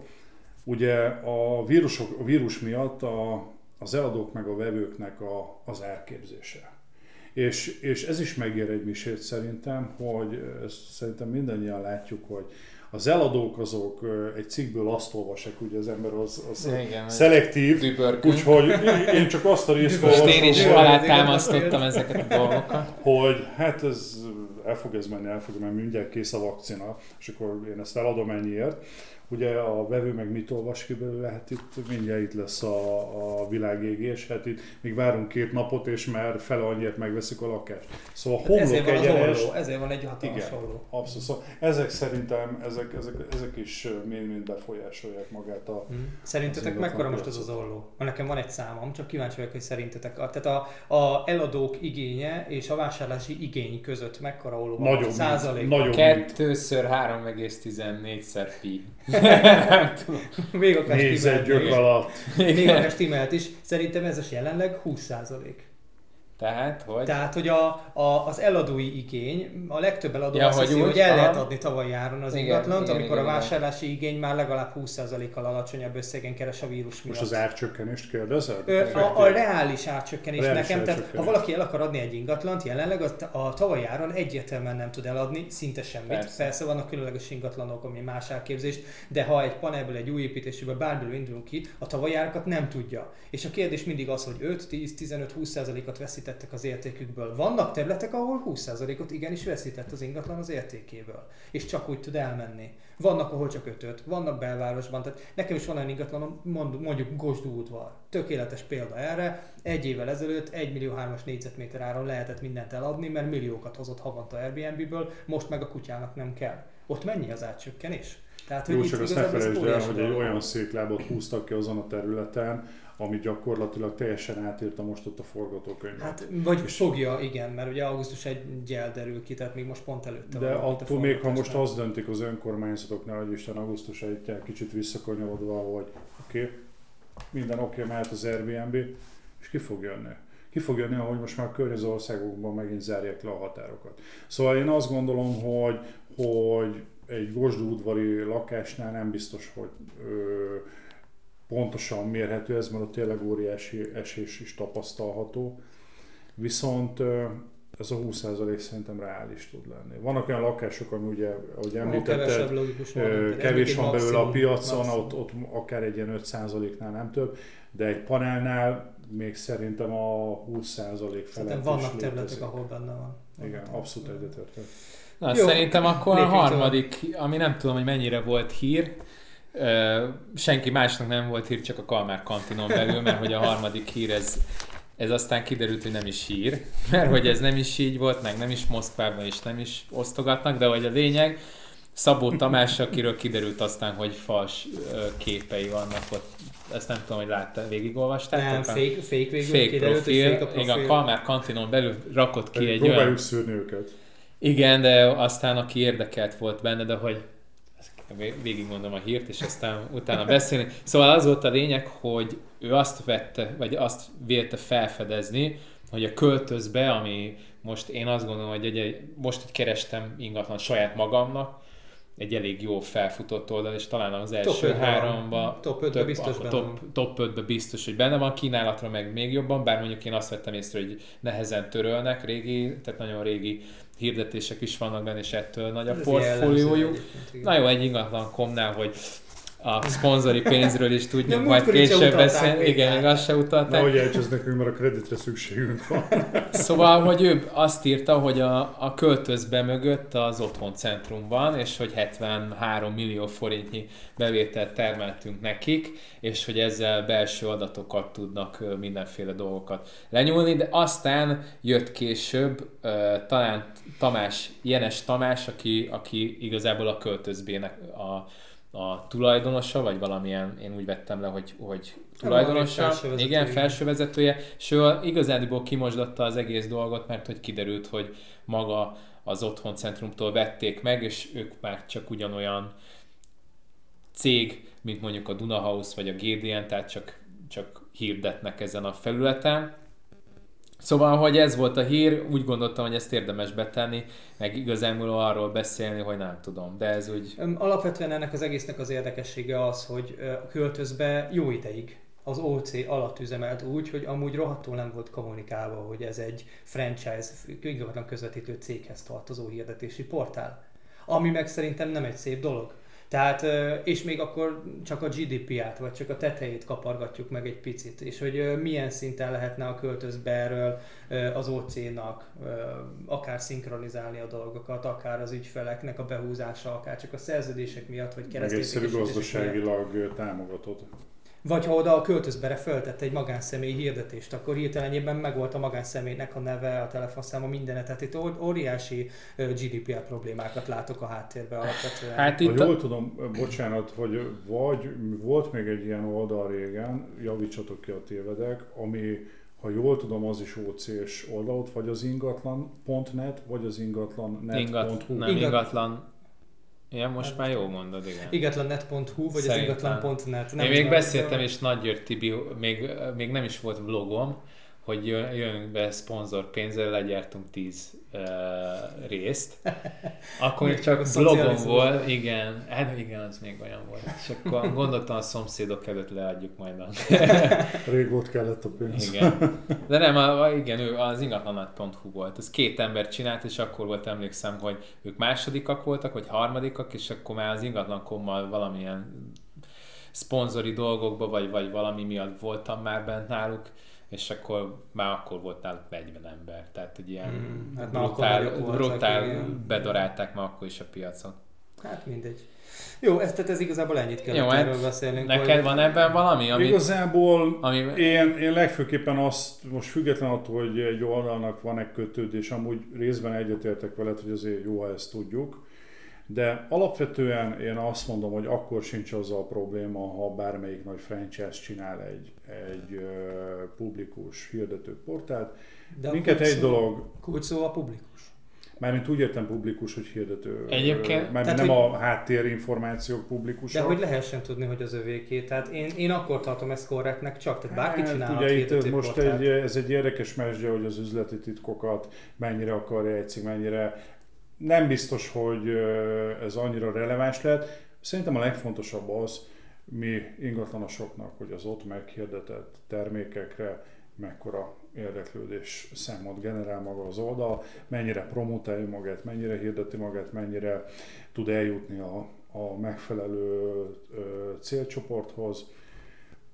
ugye a, vírusok, a vírus miatt a, az eladók meg a vevőknek a, az árképzése. És, és ez is megér egy misét szerintem, hogy ezt szerintem mindannyian látjuk, hogy az eladók azok egy cikkből azt olvassák, ugye az ember az, az Igen, szelektív, úgyhogy én- csak azt a részt Most én is olvasom, alátámasztottam ezeket a dolgokat. hogy hát ez el fog ez menni, el fog menni, mindjárt kész a vakcina, és akkor én ezt eladom ennyiért. Ugye a vevő meg mit olvas ki belőle, hát itt mindjárt itt lesz a, a világégés, hát itt még várunk két napot, és már fele annyiért megveszik a lakást. Szóval Hát ezért homlok van az egyenes, olló, ezért van egy hatalmas Igen. olló. abszolút. Szóval ezek szerintem, ezek, ezek, ezek is mind-mind befolyásolják magát a... Mm. Szerintetek mekkora most ez az olló? Mert nekem van egy számom, csak kíváncsi vagyok, hogy szerintetek. A, tehát a, a eladók igénye és a vásárlási igény között mekkora olló van? Nagyobb, Százalék. mint Kettőször 3,14-szer pi. Nem tudom. Még akár stimmelt, gyök alatt. még akár stimmelt is. Szerintem ez az jelenleg 20 százalék. Tehát, hogy? Tehát, hogy a, a, az eladói igény, a legtöbb eladó Ja, azt hogy hiszi, úgy, hogy el lehet adni tavalyi áron az Igen, ingatlant, igen, amikor igen, a igen. vásárlási igény már legalább 20%-kal alacsonyabb összegen keres a vírus miatt. Most az árcsökkenést kérdezed? Ö, a, a reális árcsökkenés Reális nekem, tehát árcsökkenés. ha valaki el akar adni egy ingatlant, jelenleg a, a tavalyi áron egyértelműen nem tud eladni, szinte semmit. Persze. Persze, vannak különleges ingatlanok, ami más árképzést, de ha egy panelből, egy új építésből, bármilyen indulunk ki, a tavalyi árakat nem tudja. És a kérdés mindig az, hogy 5, 10, 15, 20%-ot veszítettek az értékükből. Vannak területek, ahol 20%-ot igenis veszített az ingatlan az értékéből, és csak úgy tud elmenni. Vannak, ahol csak 5 vannak belvárosban. Tehát nekem is van olyan ingatlanom, mond- mondjuk Gosdú udvar. Tökéletes példa erre. Egy évvel ezelőtt 1 millió 3-as négyzetméter áron lehetett mindent eladni, mert milliókat hozott havonta Airbnb-ből, most meg a kutyának nem kell. Ott mennyi az átcsökkenés? Tehát, Jó, itt csak azt ne felejtsd el, hogy egy olyan széklábot húztak ki azon a területen, ami gyakorlatilag teljesen átírta most ott a forgatókönyvet. Hát, vagy fogja, igen, mert ugye augusztus egy gyel derül ki, tehát még most pont előtte De van attól még, ha most azt döntik az önkormányzatoknál, hogy Isten augusztus 1 kicsit visszakanyarodva, hogy oké, okay, minden oké, okay, mehet az Airbnb, és ki fog jönni? Ki fog jönni, ahogy most már a környező országokban megint zárják le a határokat. Szóval én azt gondolom, hogy, hogy egy Gosdú udvari lakásnál nem biztos, hogy ö, pontosan mérhető ez, mert ott tényleg óriási esés is tapasztalható. viszont ez a 20% szerintem reális tud lenni. Vannak olyan lakások, ami ugye, ahogy említetted, logikus ö, kevés van belőle a piacon, ott, ott akár egy ilyen 5%-nál nem több, de egy panelnál még szerintem a 20% felett is vannak területek, ahol benne van. Igen, abszolút egyetértek. Na, Jó, szerintem akkor a tovább. harmadik, ami nem tudom, hogy mennyire volt hír, senki másnak nem volt hír, csak a Kalmár kantinon belül, mert hogy a harmadik hír ez, ez aztán kiderült, hogy nem is hír, mert hogy ez nem is így volt, meg nem is Moszkvában is nem is osztogatnak, de hogy a lényeg, Szabó Tamás, akiről kiderült aztán, hogy fals képei vannak ott, ezt nem tudom, hogy látta, végigolvastátok? Nem, fake, fake végül fake kiderült, hogy profil, fake a profil. igen, a Kalmár kantinon belül rakott ki egy Próbáljuk olyan... szűrni őket. Igen, de aztán aki érdekelt volt benne, de hogy végigmondom a hírt, és aztán utána beszélni. Szóval az volt a lényeg, hogy ő azt vette, vagy azt vélte felfedezni, hogy a költözbe, ami most én azt gondolom, hogy egy, egy, most hogy kerestem ingatlan saját magamnak, egy elég jó felfutott oldal, és talán az első van. háromba, Top ötbe több- biztos benne top, top 5 biztos, hogy benne van, kínálatra meg még jobban, bár mondjuk én azt vettem észre, hogy nehezen törölnek, régi, tehát nagyon régi hirdetések is vannak benne, és ettől nagy a portfóliójuk. Na jó, egy ingatlan komnál, hogy a szponzori pénzről is tudjuk, majd múltkor is később beszélni. Igen, még azt se utalták. Nehogy elcsesz nekünk, mert a kreditre szükségünk van. Szóval, hogy ő azt írta, hogy a, a költözbe mögött az otthoncentrum van, és hogy 73 millió forintnyi bevételt termeltünk nekik, és hogy ezzel belső adatokat tudnak mindenféle dolgokat lenyúlni, de aztán jött később talán Tamás, Jenes Tamás, aki, aki igazából a költözbének a, a tulajdonosa, vagy valamilyen, én úgy vettem le, hogy, hogy tulajdonosa, felsővezetője. igen, felsővezetője, és ő igazából kimosdatta az egész dolgot, mert hogy kiderült, hogy maga az otthoncentrumtól vették meg, és ők már csak ugyanolyan cég, mint mondjuk a Dunahouse vagy a GDN, tehát csak, csak hirdetnek ezen a felületen. Szóval, hogy ez volt a hír, úgy gondoltam, hogy ezt érdemes betenni, meg igazából arról beszélni, hogy nem tudom, de ez úgy... Alapvetően ennek az egésznek az érdekessége az, hogy a költözbe jó ideig az OC alatt üzemelt úgy, hogy amúgy rohadtul nem volt kommunikálva, hogy ez egy franchise, ingatlan közvetítő céghez tartozó hirdetési portál. Ami meg szerintem nem egy szép dolog. Tehát, és még akkor csak a GDP-át, vagy csak a tetejét kapargatjuk meg egy picit, és hogy milyen szinten lehetne a költözbe erről ö, az OC-nak akár szinkronizálni a dolgokat, akár az ügyfeleknek a behúzása, akár csak a szerződések miatt, vagy Meg egyszerű keresztényesítések miatt. gazdaságilag ö, támogatott. Vagy ha oda a költözbere föltette egy magánszemély hirdetést, akkor hirtelenjében megvolt a magánszemélynek a neve, a telefonszáma, mindenet. Tehát itt óriási GDPR problémákat látok a háttérben alapvetően. Hát Ha itt a... jól tudom, bocsánat, hogy vagy volt még egy ilyen oldal régen, javítsatok ki a tévedek, ami, ha jól tudom, az is OC-s oldal, ott vagy az ingatlan.net, vagy az ingatlan.net.hu. Ingat, nem, Ingat- ingatlan... Igen, most már jó mondod, igen. Igatlannet.hu vagy Szerintem. az ingatlan.net. Én még beszéltem, és Nagy György Tibi, még, még nem is volt vlogom, hogy jön- jönünk be szponzor pénzzel, legyártunk 10 uh, részt. Akkor még csak szocializmus. volt, igen, hát igen, az még olyan volt. És akkor gondoltam a szomszédok előtt leadjuk majd a... Rég volt kellett a pénz. Igen. De nem, a, igen, ő az ingatlanat.hu volt. Ez két ember csinált, és akkor volt emlékszem, hogy ők másodikak voltak, vagy harmadikak, és akkor már az ingatlankommal valamilyen szponzori dolgokba, vagy, vagy valami miatt voltam már bent náluk, és akkor már akkor volt náluk 40 ember. Tehát egy ilyen Hmm, hát brutál, brutál bedorálták már akkor is a piacon. Hát mindegy. Jó, ez, tehát ez igazából ennyit kellett Jó, erről hát beszélnünk. Neked van ebben valami, ami, Igazából ami Én, én legfőképpen azt, most független attól, hogy egy oldalnak van-e kötődés, amúgy részben egyetértek veled, hogy azért jó, ha ezt tudjuk, de alapvetően én azt mondom, hogy akkor sincs az a probléma, ha bármelyik nagy franchise csinál egy, egy uh, publikus hirdető portált. De Minket egy szó- dolog, Kulcs szó a publikus. mármint úgy értem publikus, hogy hirdető. Egyébként- Mármint Tehát, nem hogy- a háttérinformációk De publikusak. hogy lehessen tudni, hogy az övéké. Tehát én, én akkor tartom ezt korrektnek csak, tehát bárki Hát, csinálhat ugye itt most portált. egy, ez egy érdekes mesdje, hogy az üzleti titkokat mennyire akarja egy cég, mennyire nem biztos, hogy ez annyira releváns lehet. Szerintem a legfontosabb az, mi ingatlanosoknak, hogy az ott meghirdetett termékekre mekkora érdeklődés számot generál maga az oldal, mennyire promotálja magát, mennyire hirdeti magát, mennyire tud eljutni a, a megfelelő ö, célcsoporthoz.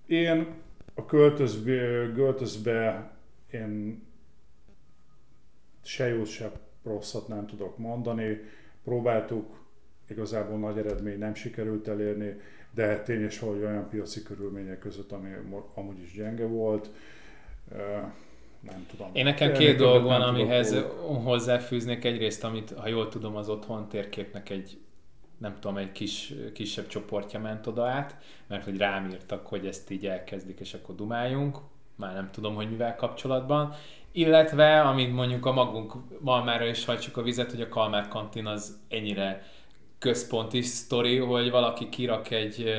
Én a költözbe, költözbe én se jót, se rosszat nem tudok mondani. Próbáltuk, igazából nagy eredmény nem sikerült elérni, de tényes, hogy olyan piaci körülmények között, ami amúgy is gyenge volt. Nem tudom. Én nekem két dolog van, amihez hozzáfűznék. Egyrészt, amit, ha jól tudom, az otthon térképnek egy nem tudom, egy kis, kisebb csoportja ment oda át, mert hogy rám írtak, hogy ezt így elkezdik, és akkor dumáljunk, már nem tudom, hogy mivel kapcsolatban. Illetve, amit mondjuk a magunk malmára is hajtsuk a vizet, hogy a Kalmár kantin az ennyire központi sztori, hogy valaki kirak egy,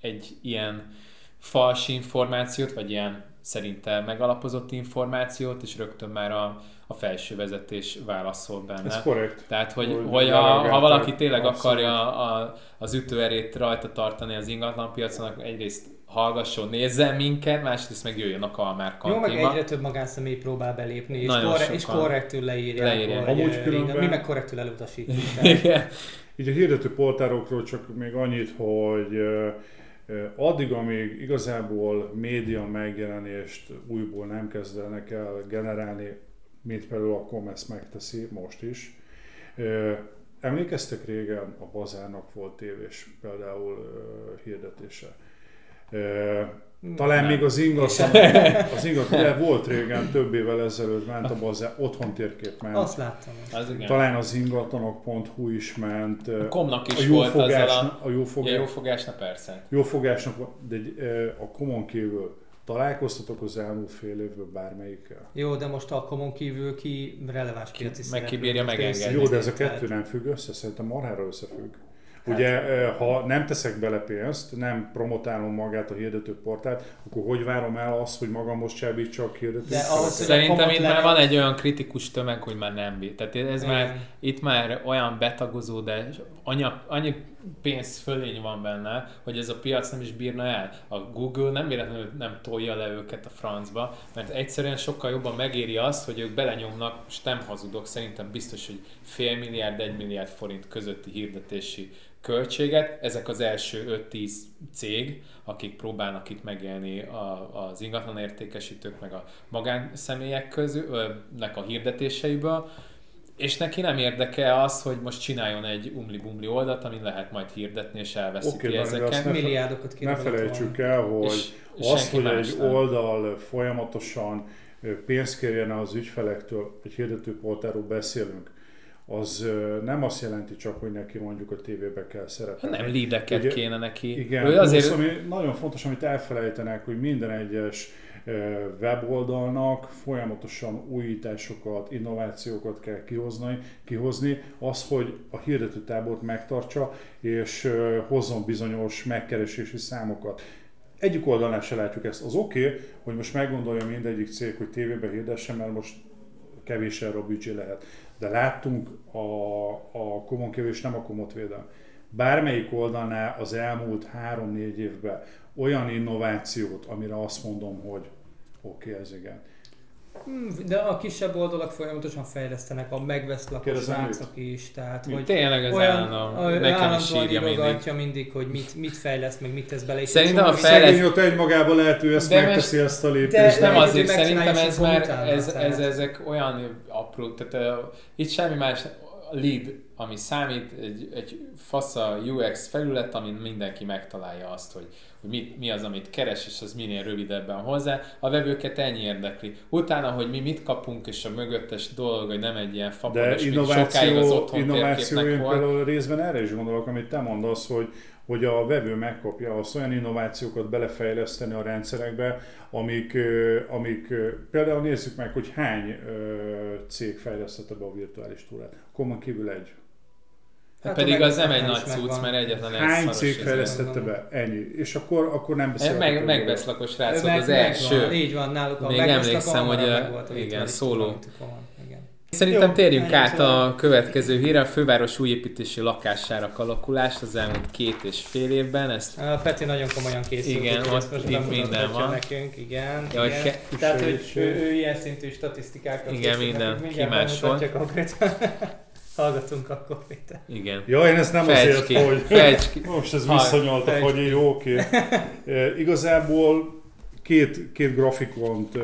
egy ilyen fals információt, vagy ilyen szerinte megalapozott információt, és rögtön már a, a felső vezetés válaszol benne. Ez korrekt. Tehát, hogy, hogy, hogy ha, ha valaki tényleg abszolút. akarja a, az ütőerét rajta tartani az ingatlanpiacon, egyrészt hallgasson, nézzen minket, másrészt meg jöjjön a Kalmár kantinba. Jó, meg egyre több magánszemély próbál belépni, és, korre- és korrektül leírja. leírja. Hogy, Amúgy különben... Mi meg korrektül elutasítjuk. Így a hirdető portárokról csak még annyit, hogy addig, amíg igazából média megjelenést újból nem kezdenek el generálni, mint például a Commerce megteszi most is, Emlékeztek régen a Bazárnak volt tévés például hirdetése. Talán nem. még az ingatlan, az ingatlan, ugye volt régen, több évvel ezelőtt ment a bazár, otthon térkép ment. Azt láttam. Az igen. Talán az ingatlanok.hu is ment. A komnak is a volt fogás, a, a jófogás, ja, jófogásnak persze. Jófogásnak, de a komon kívül Találkoztatok az elmúlt fél évben bármelyikkel? Jó, de most a komon kívül ki releváns piaci Meg kibírja megengedni. Jó, de ez a kettő nem függ össze, szerintem marhára összefügg. Ugye, ha nem teszek bele pénzt, nem promotálom magát a hirdető portált, akkor hogy várom el azt, hogy magam most csábítsak hirdető De ahhoz, Szerintem itt már van egy olyan kritikus tömeg, hogy már nem bír. Tehát ez már, itt már olyan betagozó, de anya, annyi pénz fölény van benne, hogy ez a piac nem is bírna el. A Google nem véletlenül nem tolja le őket a francba, mert egyszerűen sokkal jobban megéri azt, hogy ők belenyomnak, és nem hazudok, szerintem biztos, hogy fél milliárd, egy milliárd forint közötti hirdetési költséget. Ezek az első 5-10 cég, akik próbálnak itt megélni a, az ingatlan értékesítők, meg a magánszemélyek közülnek a hirdetéseiből, és neki nem érdekel az, hogy most csináljon egy umli-bumli oldalt, amin lehet majd hirdetni, és elveszíti okay, ezeket. Ne, milliárdokat Ne felejtsük el, hogy és, az, hogy egy nem. oldal folyamatosan pénzt kérjen az ügyfelektől, egy hirdetőportáról beszélünk, az nem azt jelenti csak, hogy neki mondjuk a tévébe kell szerepelni. Nem, lideket kéne neki. Igen, ő azért... az, ami nagyon fontos, amit elfelejtenek, hogy minden egyes weboldalnak folyamatosan újításokat, innovációkat kell kihozni, kihozni, az, hogy a hirdetőtábort megtartsa, és hozzon bizonyos megkeresési számokat. Egyik oldalán se látjuk ezt. Az oké, okay, hogy most meggondolja mindegyik cég, hogy tévébe hirdessen, mert most kevés erre a lehet. De láttunk a, a komon kevés, nem a komot védelem. Bármelyik oldalnál az elmúlt három-négy évben olyan innovációt, amire azt mondom, hogy oké, okay, ez igen. Hmm, de a kisebb oldalak folyamatosan fejlesztenek, a megveszlakos srácok is, tehát hogy Tényleg az olyan, állam, nekem is írja mindig. mindig, hogy mit, mit fejleszt, meg mit tesz bele. Szerintem a fejleszt... Szegény ott egymagában lehet, ő ezt de megteszi mes... ezt a lépést. De, nem azért, szerintem ez már, ez, ez, ezek olyan apró, tehát uh, itt semmi más, lead, ami számít, egy, egy fasza UX felület, amin mindenki megtalálja azt, hogy, hogy mi, mi az, amit keres, és az minél rövidebben hozzá. A vevőket ennyi érdekli. Utána, hogy mi mit kapunk, és a mögöttes dolog, hogy nem egy ilyen fapados, mint sokáig az otthon innováció én például részben erre is gondolok, amit te mondasz, hogy hogy a vevő megkapja azt olyan innovációkat belefejleszteni a rendszerekbe, amik, amik például nézzük meg, hogy hány cég fejlesztette be a virtuális túrát. Common kívül egy. Hát pedig az nem egy nagy cucc, mert egyetlen egy Hány cég fejlesztette be? Ennyi. És akkor, akkor nem beszélek. Meg, megveszlakos rác volt az első. Van, így van, náluk a Még emlékszem, hogy a, igen, szóló. Szerintem Jó, térjünk át szóval. a következő hírre. A főváros újépítési lakásárak alakulás az elmúlt két és fél évben. Ezt A Peti nagyon komolyan készült, Igen, ott most itt minden van. nekünk, igen. Ja, igen. ke- Tehát, hogy ő, ő, ilyen szintű statisztikákat Igen, készít minden kimásol. Hallgatunk akkor, Péter. igen. Ja, én ezt nem Fejtsd azért, ki, hogy fejtsd ki. most ez Haj, visszanyalt a fagyi, jó, oké. E, Igazából két, két grafikont e,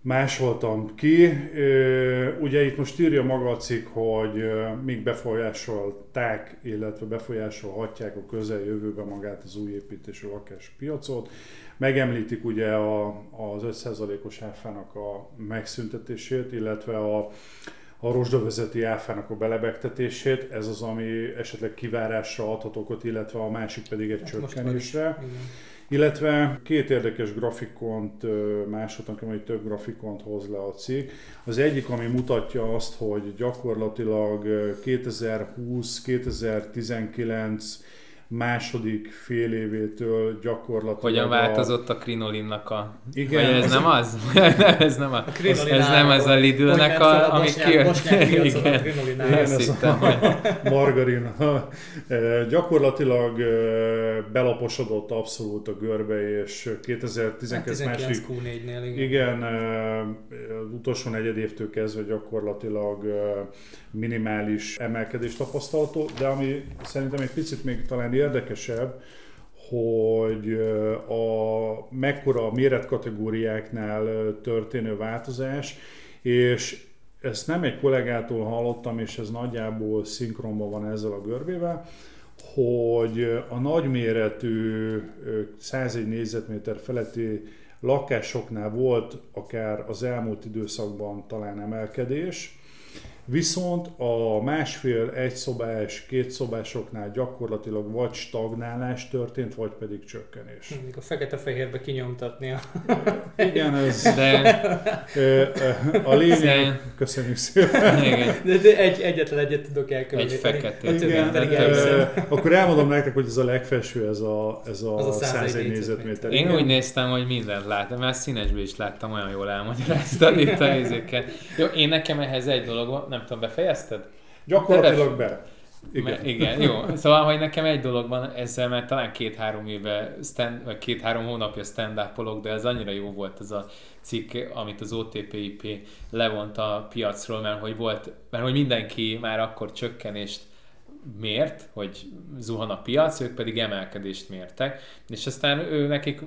másoltam ki. E, Ugye itt most írja maga a cikk, hogy e, még befolyásolták, illetve befolyásolhatják a közeljövőben magát az új építésű lakáspiacot. Megemlítik ugye a, az 5%-os áfának a megszüntetését, illetve a, a rozsdavezeti áfának a belebegtetését, ez az, ami esetleg kivárásra adhat okot, illetve a másik pedig egy Hát csökkenésre. Illetve két érdekes grafikont másodnak, vagy több grafikont hoz le a cikk. Az egyik, ami mutatja azt, hogy gyakorlatilag ö, 2020-2019 második fél évétől gyakorlatilag Hogyan a- változott a krinolinnak a... Igen. Vagy ez nem az? ez nem a... A Ez nem az a. Lidlnek a, ami bosnyák- kijött. a Igen. árak. ez a- hogy... margarin. Gyakorlatilag belaposodott abszolút a görbe, és Hát 2019 második 19 Q4-nél, igen. Igen, az utolsó negyed évtől kezdve gyakorlatilag minimális emelkedés tapasztalható, de ami szerintem egy picit még talán érdekesebb, hogy a mekkora a méretkategóriáknál történő változás, és ezt nem egy kollégától hallottam, és ez nagyjából szinkronban van ezzel a görbével, hogy a nagyméretű ö, 101 négyzetméter feletti lakásoknál volt akár az elmúlt időszakban talán emelkedés, viszont a másfél, egy szobás, két szobásoknál gyakorlatilag vagy stagnálás történt, vagy pedig csökkenés. Mindig a fekete-fehérbe kinyomtatni a... Igen, ez De... a lényeg. Szépen. Köszönjük szépen. Igen. De, de egy, egyetlen egyet tudok Egy elkülöníteni. fekete. Igen, pedig de- akkor elmondom nektek, hogy ez a legfelső, ez a, ez a, a 101 101 négyzetméter. Én úgy néztem, hogy mindent láttam, mert színesből is láttam, olyan jól elmagyaráztad itt a izéket. Jó, én nekem ehhez egy dolog van, nem tudom, befejezted? Gyakorlatilag be. Igen. Igen. igen, jó. Szóval, hogy nekem egy dolog van ezzel, mert talán két-három éve, stand, vagy két-három hónapja stand de ez annyira jó volt ez a cikk, amit az OTPIP levont a piacról, mert hogy volt, mert hogy mindenki már akkor csökkenést mért, hogy zuhan a piac, ők pedig emelkedést mértek, és aztán ő nekik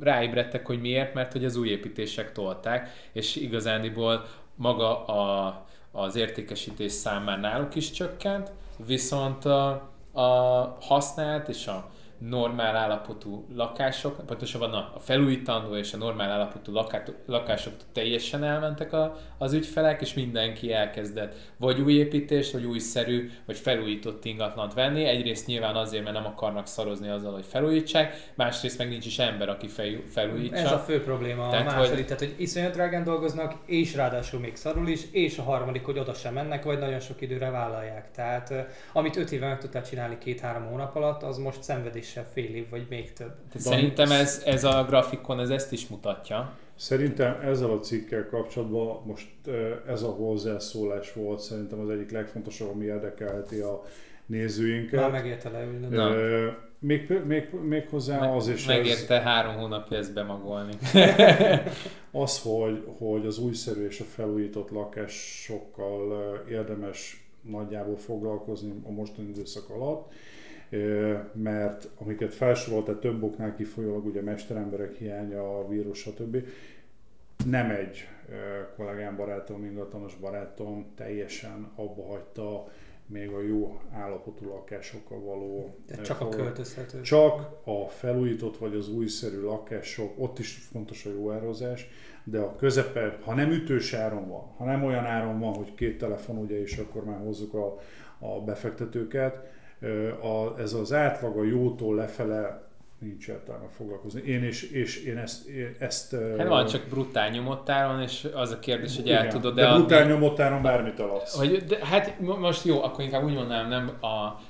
ráébredtek, hogy miért, mert hogy az új építések tolták, és igazániból maga a, az értékesítés szám már náluk is csökkent, viszont a, a használt és a normál állapotú lakások, pontosabban a, a felújítandó és a normál állapotú lakát, lakások teljesen elmentek a, az ügyfelek, és mindenki elkezdett vagy új építést, vagy újszerű, vagy felújított ingatlant venni. Egyrészt nyilván azért, mert nem akarnak szarozni azzal, hogy felújítsák, másrészt meg nincs is ember, aki fel, felújítsa. Ez a fő probléma Tehát, a második, hogy- tehát hogy iszonyat drágán dolgoznak, és ráadásul még szarul is, és a harmadik, hogy oda sem mennek, vagy nagyon sok időre vállalják. Tehát amit öt éve meg tudtál csinálni két-három hónap alatt, az most szenvedéssel fél év, vagy még több. Tehát szerintem ez, ez a grafikon ez ezt is mutatja. Szerintem ezzel a cikkel kapcsolatban most ö, ez a hozzászólás volt szerintem az egyik legfontosabb, ami érdekelheti a Már nézőinket. megérte leülni. Na. Ö, még, még, még hozzá az is ez, Megérte három hónapja ezt bemagolni. az, hogy, hogy az újszerű és a felújított lakásokkal ö, érdemes nagyjából foglalkozni a mostani időszak alatt, mert amiket felsoroltál több oknál kifolyólag, ugye mesteremberek hiánya, a vírus, stb. Nem egy kollégám, barátom, ingatlanos barátom teljesen abba hagyta még a jó állapotú lakásokkal való De csak a költözhető. Csak a felújított vagy az újszerű lakások, ott is fontos a jó árazás, de a közepe, ha nem ütős áron van, ha nem olyan áron van, hogy két telefon, ugye, és akkor már hozzuk a, a befektetőket, a, ez az átlag a jótól lefele nincs értelme foglalkozni. Én is, és én ezt, én ezt Hát van csak brutál nyomottáron, és az a kérdés, hogy el igen, tudod de adni- brutál nyomottáron bármit eladsz. Hogy, de, hát mo- most jó, akkor inkább úgy mondanám, nem a,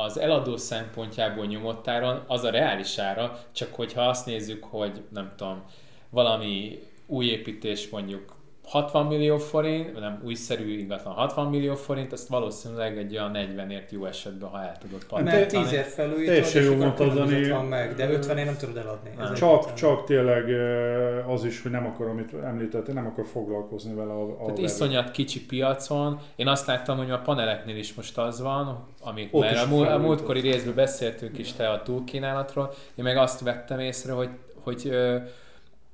az eladó szempontjából nyomottáron az a reális ára, csak hogyha azt nézzük, hogy nem tudom, valami új építés mondjuk 60 millió forint, nem újszerű ingatlan 60 millió forint, azt valószínűleg egy olyan 40-ért jó esetben, ha el tudod Mert pattintani. 10 ért felújítod, Teljesen jó mondtad, Dani. van meg, de 50 nem tudod eladni. Ez Csak, csak tényleg eh, az is, hogy nem akar, amit említettél, nem akar foglalkozni vele a, a Tehát iszonyat kicsi piacon. Én azt láttam, hogy a paneleknél is most az van, amik, Ott mert a, múl, a múltkori részben beszéltünk is te a túlkínálatról, én meg azt vettem észre, hogy, hogy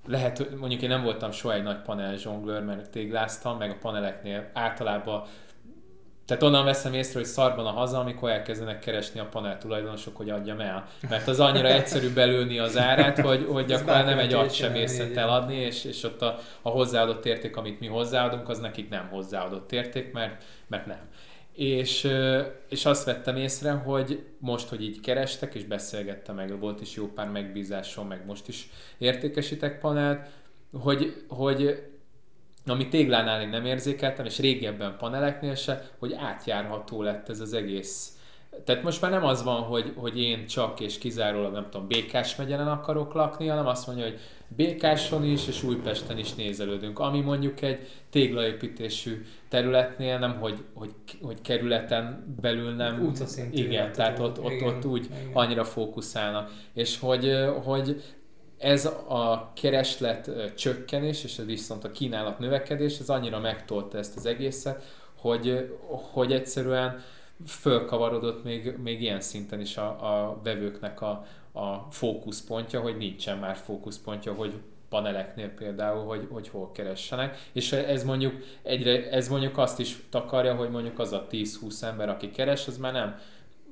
lehet, hogy mondjuk én nem voltam soha egy nagy panel zsonglőr, mert tégláztam, meg a paneleknél általában tehát onnan veszem észre, hogy szarban a haza, amikor elkezdenek keresni a panel tulajdonosok, hogy adjam el. Mert az annyira egyszerű belőni az árát, hogy, hogy gyakorlatilag nem egy agy sem észre Igen. eladni, és, és ott a, a hozzáadott érték, amit mi hozzáadunk, az nekik nem hozzáadott érték, mert, mert nem. És, és azt vettem észre, hogy most, hogy így kerestek, és beszélgettem meg, volt is jó pár megbízásom, meg most is értékesítek panelt, hogy, hogy ami téglánál én nem érzékeltem, és régebben paneleknél se, hogy átjárható lett ez az egész. Tehát most már nem az van, hogy, hogy én csak és kizárólag, nem tudom, Békás megyelen akarok lakni, hanem azt mondja, hogy Békáson is és Újpesten is nézelődünk. Ami mondjuk egy téglaépítésű területnél, nem hogy, hogy, hogy kerületen belül nem... Utcaszintű Igen, lehet, tehát ott, ott, igen, ott úgy igen. annyira fókuszálnak. És hogy, hogy ez a kereslet csökkenés, és ez viszont a kínálat növekedés, ez annyira megtolta ezt az egészet, hogy, hogy egyszerűen fölkavarodott még, még ilyen szinten is a, a vevőknek a, a fókuszpontja, hogy nincsen már fókuszpontja, hogy paneleknél például, hogy, hogy hol keressenek, és ez mondjuk, egyre, ez mondjuk azt is takarja, hogy mondjuk az a 10-20 ember, aki keres, az már nem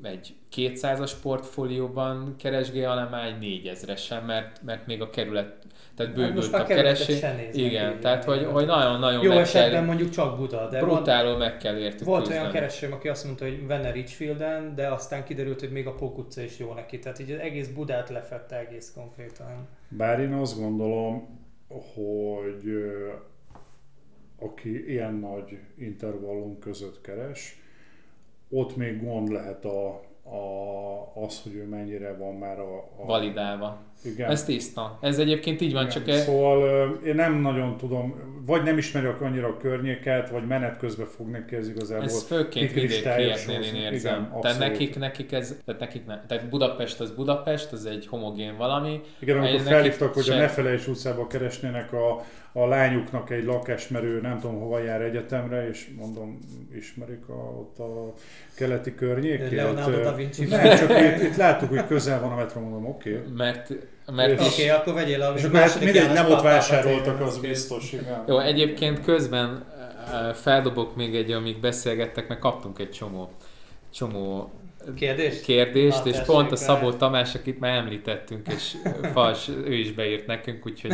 egy 200-as portfólióban keresgél, hanem már egy 4000-esen, mert, mert még a kerület, tehát Hát bővült már a keresés. Igen, tehát hogy, hogy nagyon-nagyon Jó meg esetben kell, mondjuk csak Buda, de brutálul meg kell értük volt küzdeni. olyan keresőm, aki azt mondta, hogy venne Richfielden, de aztán kiderült, hogy még a Pók utca is jó neki. Tehát így az egész Budát lefette egész konkrétan. Bár én azt gondolom, hogy aki ilyen nagy intervallum között keres, ott még gond lehet a, a, az, hogy ő mennyire van már a... a validálva. Igen. Ez tiszta. Ez egyébként így van, Igen. csak e, Szóval ö, én nem nagyon tudom, vagy nem ismerek annyira a környéket, vagy menet közben fog neki ez igazából ez főként vidékieknél én érzem. Igen, tehát abszolút. nekik, nekik ez, tehát nekik ne, tehát Budapest az Budapest, az egy homogén valami. Igen, amikor felhívtak, hogy a se- Nefelejts utcába keresnének a, a lányuknak egy lakást, mert ő nem tudom hova jár egyetemre, és mondom, ismerik a, ott a keleti környékét. Leonardo da Vinci. Nem, csak itt, itt láttuk, hogy közel van a metró, mondom, oké. Okay. Mert, mert Oké, okay, akkor vegyél a És akkor hát mindegy, nem ott vásároltak, az biztos, igen. Jó, egyébként közben eh, feldobok még egy, amíg beszélgettek, mert kaptunk egy csomó, csomó Kérdés? kérdést, Na, és pont a. Szabó Tamás, akit már említettünk, és fals, ő is beírt nekünk, úgyhogy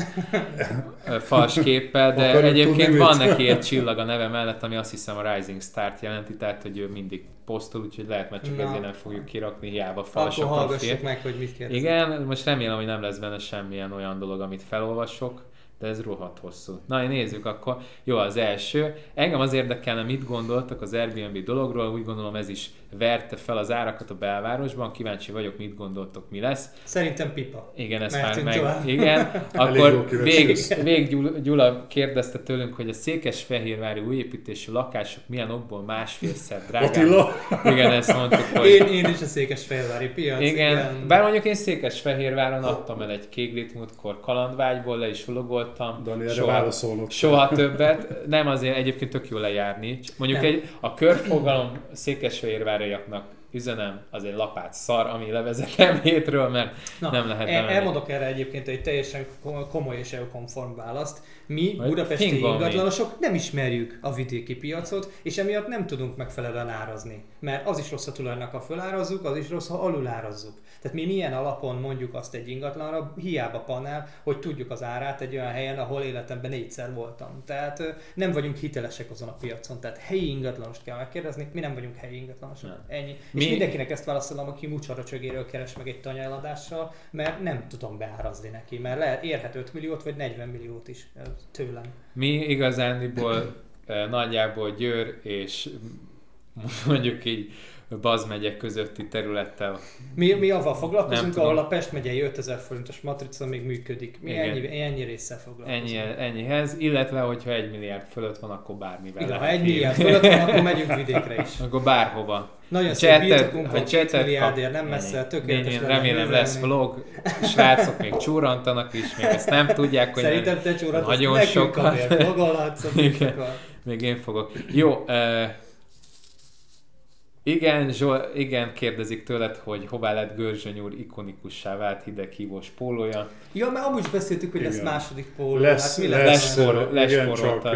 fals képpel, de Akarjuk egyébként van neki egy csillag a neve mellett, ami azt hiszem a Rising Start jelenti, tehát hogy ő mindig posztol, úgyhogy lehet, mert csak Na. ezért nem fogjuk kirakni, hiába Akkor fals a hallgassuk profil. meg, hogy mit kérdezik. Igen, most remélem, hogy nem lesz benne semmilyen olyan dolog, amit felolvasok, de ez rohadt hosszú. Na, nézzük akkor. Jó, az első. Engem az érdekelne, mit gondoltak az Airbnb dologról, úgy gondolom ez is verte fel az árakat a belvárosban, kíváncsi vagyok, mit gondoltok, mi lesz. Szerintem pipa. Igen, ezt már meg... tovább. Igen, akkor vég, vég Gyula, Gyula kérdezte tőlünk, hogy a székesfehérvári újépítésű lakások milyen okból másfélszer drágább. Attila, Igen, ezt mondtuk, hogy... Én, én is a Székesfehérvári piac. Igen, bár mondjuk én Székesfehérváron adtam el egy kéglit múltkor kalandvágyból, le is vlogoltam. Dani, soha, soha többet. Nem azért egyébként tök jó lejárni. Mondjuk Nem. egy, a körfogalom székesfehérváriaknak üzenem, az egy lapát szar, ami levezetem hétről, mert Na, nem lehet el, elmondok erre egyébként egy teljesen komoly és EU-konform választ. Mi, Majd budapesti ingatlanosok nem ismerjük a vidéki piacot, és emiatt nem tudunk megfelelően árazni. Mert az is rossz, ha tulajnak, ha fölárazzuk, az is rossz, ha alulárazzuk. Tehát mi milyen alapon mondjuk azt egy ingatlanra, hiába panel, hogy tudjuk az árát egy olyan helyen, ahol életemben négyszer voltam. Tehát nem vagyunk hitelesek azon a piacon. Tehát helyi ingatlanost kell megkérdezni, mi nem vagyunk helyi ingatlanosok. Nem. Ennyi. Mi- És mindenkinek ezt válaszolom, aki mucsara csögéről keres meg egy tanyeladással, mert nem tudom beárazni neki, mert lehet, érhet 5 milliót vagy 40 milliót is tőlem. Mi igazándiból nagyjából Győr és mondjuk így Baz megye közötti területtel. Mi, mi avval Nem foglalkozunk, tudom. ahol a Pest megyei 5000 forintos matrica még működik. Mi Igen. ennyi, ennyi résszel foglalkozunk. Ennyi, ennyihez, illetve hogyha egy milliárd fölött van, akkor bármivel Igen, ha egy milliárd fölött van, akkor megyünk vidékre is. Akkor bárhova. Nagyon szép birtokunk van, milliárdért, nem messze, tökéletes Én lenne remélem lesz vlog, srácok még csúrantanak is, még ezt nem tudják, hogy Szerintem te csúrat, nagyon nekünk sokat. azért foglalhatsz a Igen. birtokkal. még én fogok. Jó, uh, igen, Zsol, igen, kérdezik tőled, hogy hová lett Görzsöny úr ikonikussá vált hideghívós pólója. Ja, mert amúgy is beszéltük, hogy lesz Igen. második póló. Lesz, hát mi lesz, lesz? Lespor- igen, csak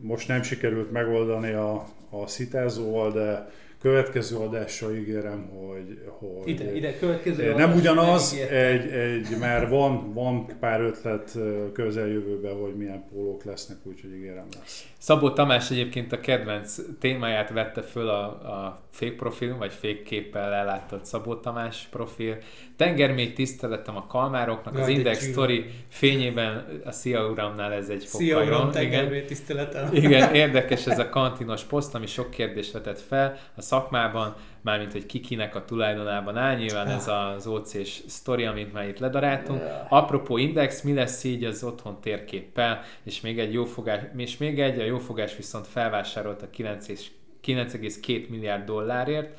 most nem sikerült megoldani a, a szitázóval, de következő adásra ígérem, hogy, hogy Ide, ide, következő. nem adás, ugyanaz, egy, egy, már van, van pár ötlet ö, közeljövőben, hogy milyen pólók lesznek, úgyhogy ígérem lesz. Szabó Tamás egyébként a kedvenc témáját vette föl a, a fake profil, vagy fake képpel ellátott Szabó Tamás profil. Tengermély tiszteletem a kalmároknak, az Jaj, de Index csíva. Story fényében a Szia Uramnál ez egy Szia, fokkal uram, jobb. Igen. tengervé tiszteletem. Igen, érdekes ez a kantinos poszt, ami sok kérdést vetett fel a szakmában, mármint, hogy kikinek a tulajdonában áll. Nyilván ez az OC-s sztori, amit már itt ledaráltunk. Apropó Index, mi lesz így az otthon térképpel, és még egy jófogás, és még egy, a jófogás viszont felvásárolt a 9 és 9,2 milliárd dollárért.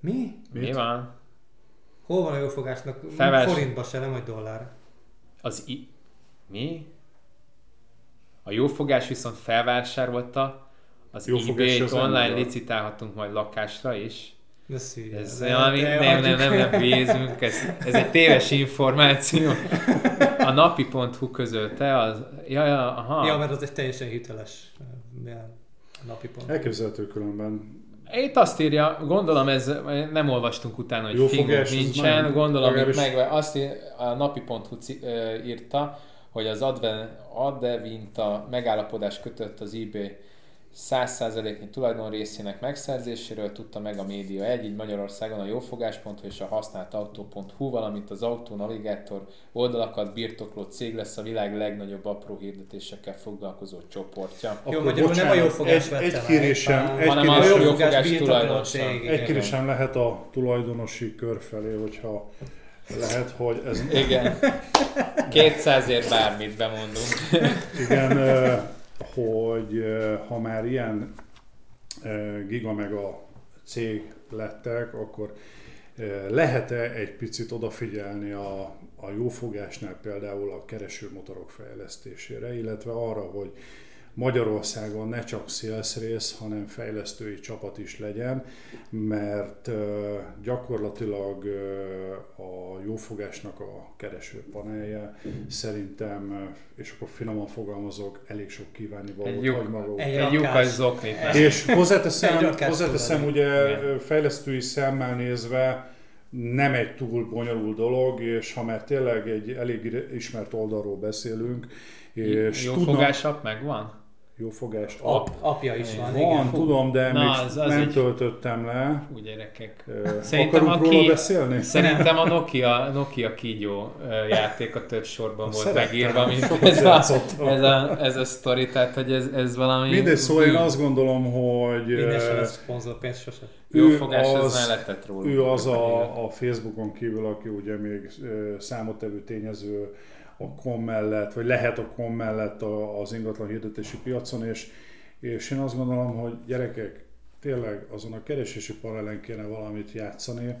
Mi? Mi Mit? van? Hol van a jófogásnak? Felvás- Forintba se, nem hogy dollár. Az i... Mi? A jófogás viszont felvásárolta az Jófogás eBay-t az nem online dolog. licitálhatunk majd lakásra is. De szívja. Ez De- valami, de nem, nem, hagyjuk. nem, nem, bízunk, ez, ez egy téves információ. A napi.hu közölte, az, ja, ja, aha. Ja, mert az egy teljesen hiteles ja, napi pont. Elképzelhető különben. Itt azt írja, gondolom ez, nem olvastunk utána, hogy Jó fogás, az nincsen, gondolom itt meg, azt ír, a napi.hu írta, hogy az Adven, Adevinta megállapodás kötött az eBay 100%-nyi tulajdon részének megszerzéséről tudta meg a média egy, így Magyarországon a jófogás.hu és a használt autó.hu, valamint az autónavigátor oldalakat birtokló cég lesz a világ legnagyobb apró hirdetésekkel foglalkozó csoportja. Jó, magyarul nem a jófogás egy, egy kérésem, hanem- egy, hanem a kérésem, jófogás jófogás tulajdonosa. egy kérésem lehet a tulajdonosi kör felé, hogyha lehet, hogy ez Igen. 200ért bármit bemondunk. Igen, hogy ha már ilyen giga meg a cég lettek, akkor lehet-e egy picit odafigyelni a, a jófogásnál például a keresőmotorok fejlesztésére, illetve arra, hogy Magyarországon ne csak sales rész, hanem fejlesztői csapat is legyen, mert gyakorlatilag a jófogásnak a keresőpanelje szerintem, ö, és akkor finoman fogalmazok, elég sok kívánni valót hagy maga egy lyukas zoknit. És hozzáteszem, hozzáteszem ugye Igen. fejlesztői szemmel nézve nem egy túl bonyolult dolog, és ha már tényleg egy elég ismert oldalról beszélünk, és Jó tudnak fogásap megvan? Jó fogást. Ap, apja is van, van, igen. tudom, de Na, még az- az nem egy- töltöttem le. Úgy gyerekek. Szerintem Akarunk aki- róla beszélni? Szerintem a Nokia, Nokia kígyó játék a több sorban volt Szerettem, megírva, mint ez a, ez a, ez a sztori, tehát hogy ez, ez valami... Mindegy, szóval én azt gondolom, hogy Minden sem lesz szponzorpénz sose. Jó ő fogás, ez az- mellettet róla. Ő az a, a Facebookon kívül, aki ugye még számottevő tényező a kom mellett, vagy lehet a kom mellett a- az ingatlan hirdetési piacon, és, és én azt gondolom, hogy gyerekek, tényleg azon a keresési panelen kéne valamit játszani,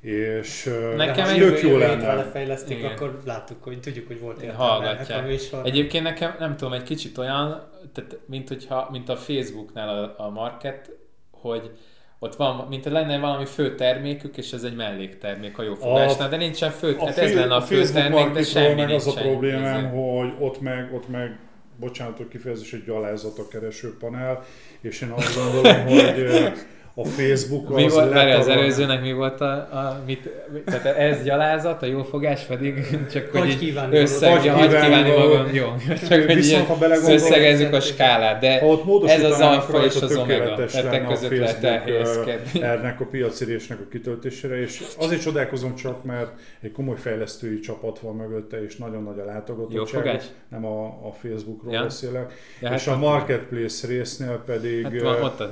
és Nekem ha egy- tök jó lenne. lefejlesztik, Igen. akkor láttuk, hogy tudjuk, hogy volt értelme Hallgatják. ennek a műsor. Egyébként nekem, nem tudom, egy kicsit olyan, tehát, mint, hogyha, mint a Facebooknál a, a market, hogy ott van, mint lenne valami fő termékük, és ez egy melléktermék a jó fogásnál, de nincsen fő, A, hát ez lenne a fő termék, de semmi meg az a nincsen. problémám, Ez- hogy ott meg, ott meg bocsánat, hogy kifejezés, egy gyalázat a keresőpanel, és én azt gondolom, hogy a Facebook Mi az volt, várj, az előzőnek mi volt a, a mit, tehát ez gyalázat, a jó fogás pedig csak hogy Hogy kívánni összeg, Hogy kívánni magam, jó. Csak hogy Viszont, ha összegezzük a skálát, de Ha ott ez az alfa és az omega, tehát között lehet elhelyezkedni. ö, ennek a piacérésnek a kitöltésére, és azért csodálkozom csak, mert egy komoly fejlesztői csapat van mögötte, és nagyon nagy a Jó látogatottság. Nem a, a Facebookról Ja. beszélek. Ja, és hát a marketplace résznél pedig Hát van ott a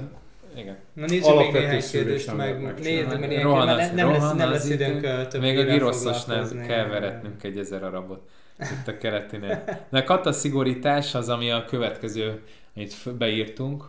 igen. Na nézzük még Alapvető néhány kérdést, nem meg még néhány Rohan kérdést, az- mert ne- nem, lesz, rohan nem lesz időnk több Még a giroszosnál foglalkozni. kell veretnünk egy ezer arabot itt a keletinél. De a kataszigorítás az, ami a következő, amit beírtunk.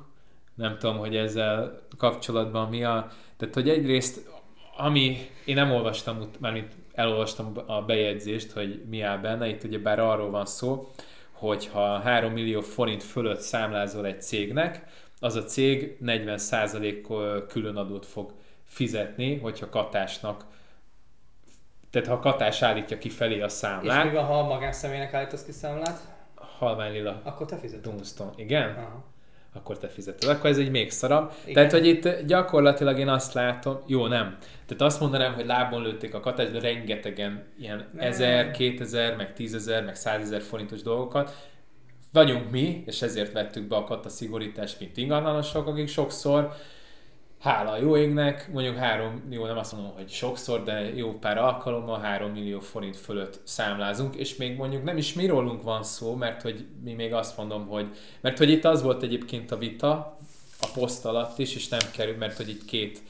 Nem tudom, hogy ezzel kapcsolatban mi a... Tehát, hogy egyrészt, ami... Én nem olvastam, mármint elolvastam a bejegyzést, hogy mi áll benne. Itt ugye bár arról van szó, hogy ha 3 millió forint fölött számlázol egy cégnek, az a cég 40% különadót fog fizetni, hogyha katásnak tehát ha a katás állítja ki felé a És számlát, mi van, ha a magánszemélynek állítasz ki számlát? halvány lila Akkor te fizeted. Dunston, igen? Aha. Akkor te fizeted. Akkor ez egy még szarabb. Igen. Tehát, hogy itt gyakorlatilag én azt látom, jó, nem. Tehát azt mondanám, hogy lábon lőtték a katást, de rengetegen ilyen Nem. 1000, 2000, meg 10.000, meg 100.000 forintos dolgokat. Vagyunk mi, és ezért vettük be a kata szigorítást, mint ingatlanosok, akik sokszor hála a jó égnek, mondjuk három, jó nem azt mondom, hogy sokszor, de jó pár alkalommal 3 millió forint fölött számlázunk, és még mondjuk nem is mi rólunk van szó, mert hogy mi még azt mondom, hogy, mert hogy itt az volt egyébként a vita, a poszt alatt is, és nem kerül, mert hogy itt két,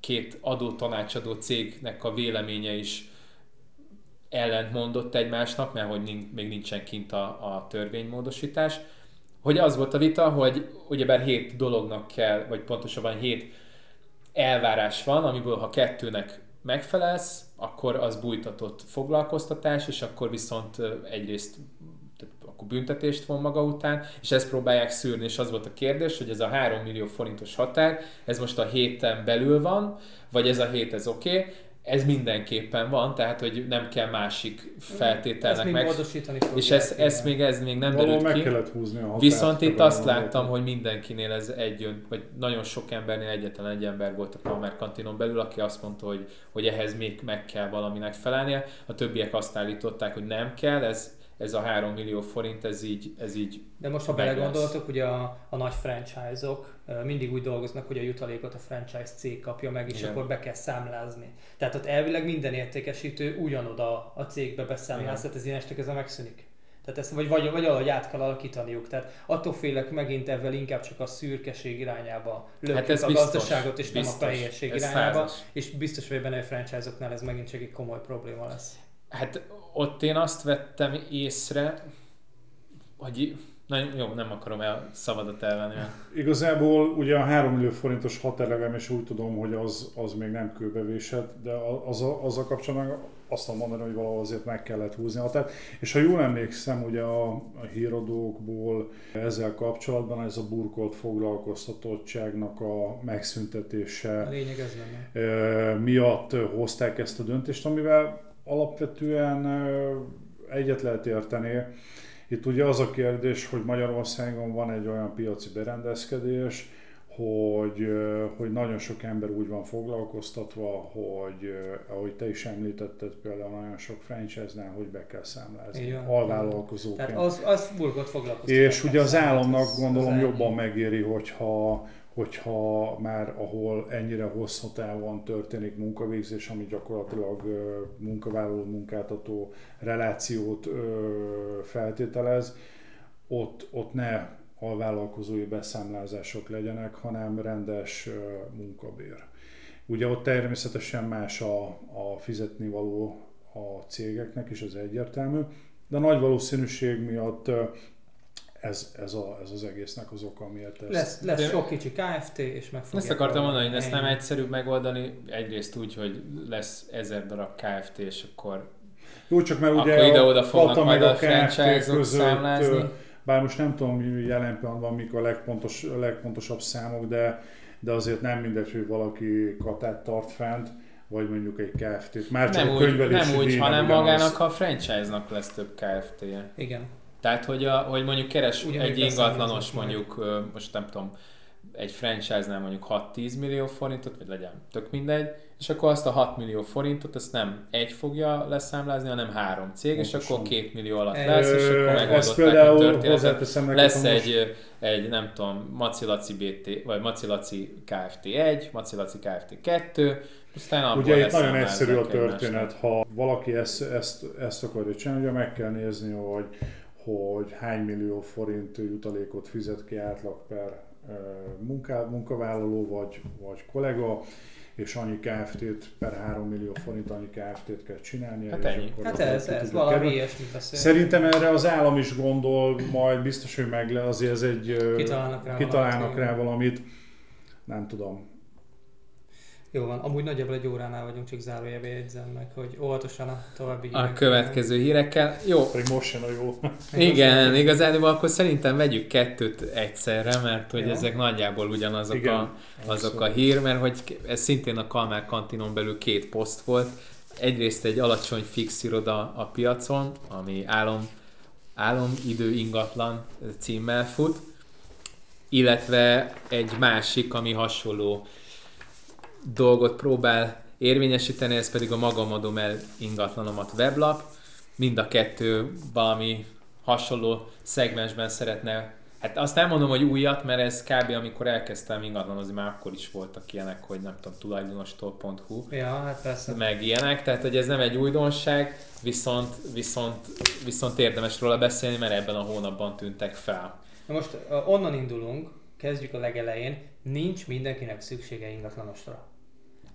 két adó tanácsadó cégnek a véleménye is ellentmondott egymásnak, mert hogy nin- még nincsen kint a, a törvénymódosítás, hogy az volt a vita, hogy ugyebár hét dolognak kell, vagy pontosabban hét elvárás van, amiből ha kettőnek megfelelsz, akkor az bújtatott foglalkoztatás, és akkor viszont egyrészt tehát akkor büntetést von maga után, és ezt próbálják szűrni, és az volt a kérdés, hogy ez a 3 millió forintos határ, ez most a héten belül van, vagy ez a hét ez oké, okay, ez mindenképpen van, tehát hogy nem kell másik Ezt feltételnek még meg. módosítani fogják. És ez, ez még, ez még nem Valahol derült meg ki. kellett húzni a. Viszont itt azt láttam, hogy mindenkinél ez egy, vagy nagyon sok embernél egyetlen egy ember volt a Palmer kantinon belül, aki azt mondta, hogy, hogy ehhez még meg kell valaminek felelnie. A többiek azt állították, hogy nem kell, ez, ez a 3 millió forint, ez így, ez így De most, ha belegondoltok, ugye a, a nagy franchise-ok mindig úgy dolgoznak, hogy a jutalékot a franchise cég kapja meg, és Igen. akkor be kell számlázni. Tehát ott elvileg minden értékesítő ugyanoda a cégbe beszámláz, tehát ez ilyen este a megszűnik. Tehát ezt vagy, vagy, vagy valahogy át kell alakítaniuk. Tehát attól félek megint ezzel inkább csak a szürkeség irányába lökjük Hát ez a biztos, gazdaságot, és nem biztos. a fehérség Ez irányába. százas. És biztos vagy benne, hogy a franchise-oknál ez megint csak egy komoly probléma lesz. Hát ott én azt vettem észre, hogy na, jó, nem akarom el szavadat elvenni. Igazából ugye a 3 millió forintos határlegem, és úgy tudom, hogy az, az még nem kőbevésett, de az a, az a kapcsolatban azt tudom mondani, hogy valahol azért meg kellett húzni a határt. És ha jól emlékszem, ugye a, a híradókból ezzel kapcsolatban ez a burkolt foglalkoztatottságnak a megszüntetése A lényeg ez lenne. ö, miatt hozták ezt a döntést, amivel alapvetően ö, egyet lehet érteni. Itt ugye az a kérdés, hogy Magyarországon van egy olyan piaci berendezkedés, hogy, hogy nagyon sok ember úgy van foglalkoztatva, hogy ahogy te is említetted például nagyon sok franchise-nál, hogy be kell számlázni alvállalkozóként. Tehát az, az burgot foglalkoztatás. És ugye az államnak Az- gondolom az jobban megéri, hogyha, hogyha már ahol ennyire hosszú távon történik munkavégzés, ami gyakorlatilag munkavállaló-munkáltató relációt feltételez, ott, ott ne alvállalkozói beszámlázások legyenek, hanem rendes munkabér. Ugye ott természetesen más a, a fizetni való a cégeknek is, az egyértelmű, de nagy valószínűség miatt ez, ez, a, ez az egésznek az oka, miért ez. Lesz, lesz De- sok kicsi KFT, és meg fogják Ezt akartam mondani, hogy ezt nem egyszerűbb megoldani, egyrészt úgy, hogy lesz ezer darab KFT, és akkor Jó, csak mert ugye Akkor ide-oda fognak majd meg a KFT franchise-ok számlázni. Bár most nem tudom, hogy jelen pillanatban mik a, legpontos, a legpontosabb számok, de, de azért nem mindegy, hogy valaki katát tart fent, vagy mondjuk egy KFT-t. Már csak nem a úgy, nem úgy hanem magának a franchise-nak lesz több KFT-je. Igen. Tehát, hogy, a, hogy mondjuk keres Ugyanúgy egy ingatlanos mondjuk, ö, most nem tudom, egy franchise-nál mondjuk 6-10 millió forintot, vagy legyen tök mindegy, és akkor azt a 6 millió forintot, azt nem egy fogja leszámlázni, hanem három cég, és Pontosan. akkor 2 millió alatt Ö, lesz, és akkor megoldották Ezt a történetet. Lesz egy, egy, nem tudom, Maci Laci BT, vagy Maci Laci Kft. 1, Maci Laci Kft. 2, aztán Ugye itt nagyon egyszerű a történet, ha valaki ezt, ezt, ezt akarja csinálni, ugye meg kell nézni, hogy, hogy hány millió forint jutalékot fizet ki átlag per munká, munkavállaló vagy, vagy kollega, és annyi KFT-t per 3 millió forint annyi KFT-t kell csinálni. Hát ennyi. Hát ez, ez valami ilyesmi beszél. Szerintem erre az állam is gondol, majd biztos, hogy meg le, azért ez egy... Kitalálnak rá, kitalálnak valamit, rá valamit. Nem tudom, jó van, amúgy nagyjából egy óránál vagyunk, csak zárójelbe jegyzem meg, hogy óvatosan a további. A következő hírekkel. Jó. Promotion a jó. Igen, igazán, akkor szerintem vegyük kettőt egyszerre, mert hogy jó. ezek nagyjából ugyanazok Igen. a, azok a hír, mert hogy ez szintén a Kalmár kantinon belül két poszt volt. Egyrészt egy alacsony fix iroda a piacon, ami álom, álom idő ingatlan címmel fut, illetve egy másik, ami hasonló dolgot próbál érvényesíteni, ez pedig a magam adom el ingatlanomat weblap. Mind a kettő valami hasonló szegmensben szeretne Hát azt nem mondom, hogy újat, mert ez kb. amikor elkezdtem ingatlanozni, már akkor is voltak ilyenek, hogy nem tudom, tulajdonostól.hu. Ja, hát persze. Meg ilyenek, tehát hogy ez nem egy újdonság, viszont, viszont, viszont érdemes róla beszélni, mert ebben a hónapban tűntek fel. Na most onnan indulunk, kezdjük a legelején, nincs mindenkinek szüksége ingatlanosra.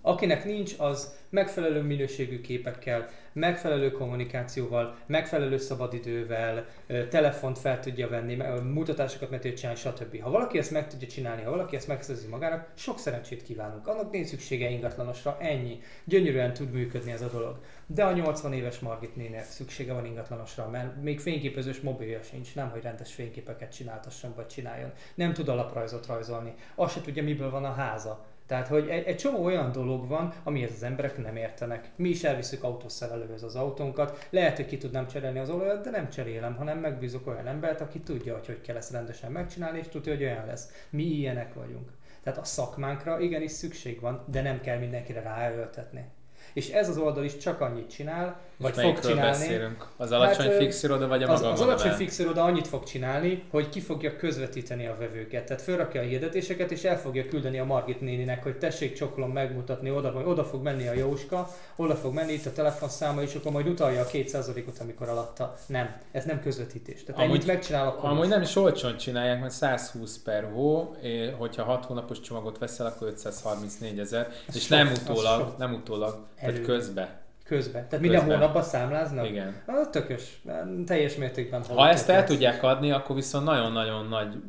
Akinek nincs, az megfelelő minőségű képekkel, megfelelő kommunikációval, megfelelő szabadidővel, telefont fel tudja venni, mutatásokat meg tudja csinálni, stb. Ha valaki ezt meg tudja csinálni, ha valaki ezt megszerzi magának, sok szerencsét kívánunk. Annak nincs szüksége ingatlanosra, ennyi. Gyönyörűen tud működni ez a dolog. De a 80 éves Margit nének szüksége van ingatlanosra, mert még fényképezős mobilja sincs, nem hogy rendes fényképeket csináltasson vagy csináljon. Nem tud alaprajzot rajzolni. Azt se tudja, miből van a háza tehát, hogy egy, egy csomó olyan dolog van, amihez az emberek nem értenek. Mi is elviszük autószerelőhöz az autónkat, lehet, hogy ki tudnám cserélni az olajat, de nem cserélem, hanem megbízok olyan embert, aki tudja, hogy hogy kell ezt rendesen megcsinálni, és tudja, hogy olyan lesz. Mi ilyenek vagyunk. Tehát a szakmánkra igenis szükség van, de nem kell mindenkire ráöltetni és ez az oldal is csak annyit csinál, vagy fog csinálni. beszélünk? Az alacsony hát, fix iroda, vagy a az, az alacsony fix iroda annyit fog csinálni, hogy ki fogja közvetíteni a vevőket. Tehát felrakja a hirdetéseket, és el fogja küldeni a Margit néninek, hogy tessék csokolom megmutatni, oda, vagy oda fog menni a Jóska, oda fog menni itt a telefonszáma, és akkor majd utalja a 2%-ot, amikor alatta. Nem, ez nem közvetítés. Tehát amúgy, ennyit megcsinál akkor. Amúgy nem is olcsón csinálják, mert 120 per hó, hogyha 6 hónapos csomagot veszel, akkor 534 ezer, és nem utólag, nem utólag tehát közbe. Közben. Tehát minden közben. hónapban számláznak? Igen. Ah, tökös. Teljes mértékben. Ha ezt el tudják adni, akkor viszont nagyon-nagyon nagy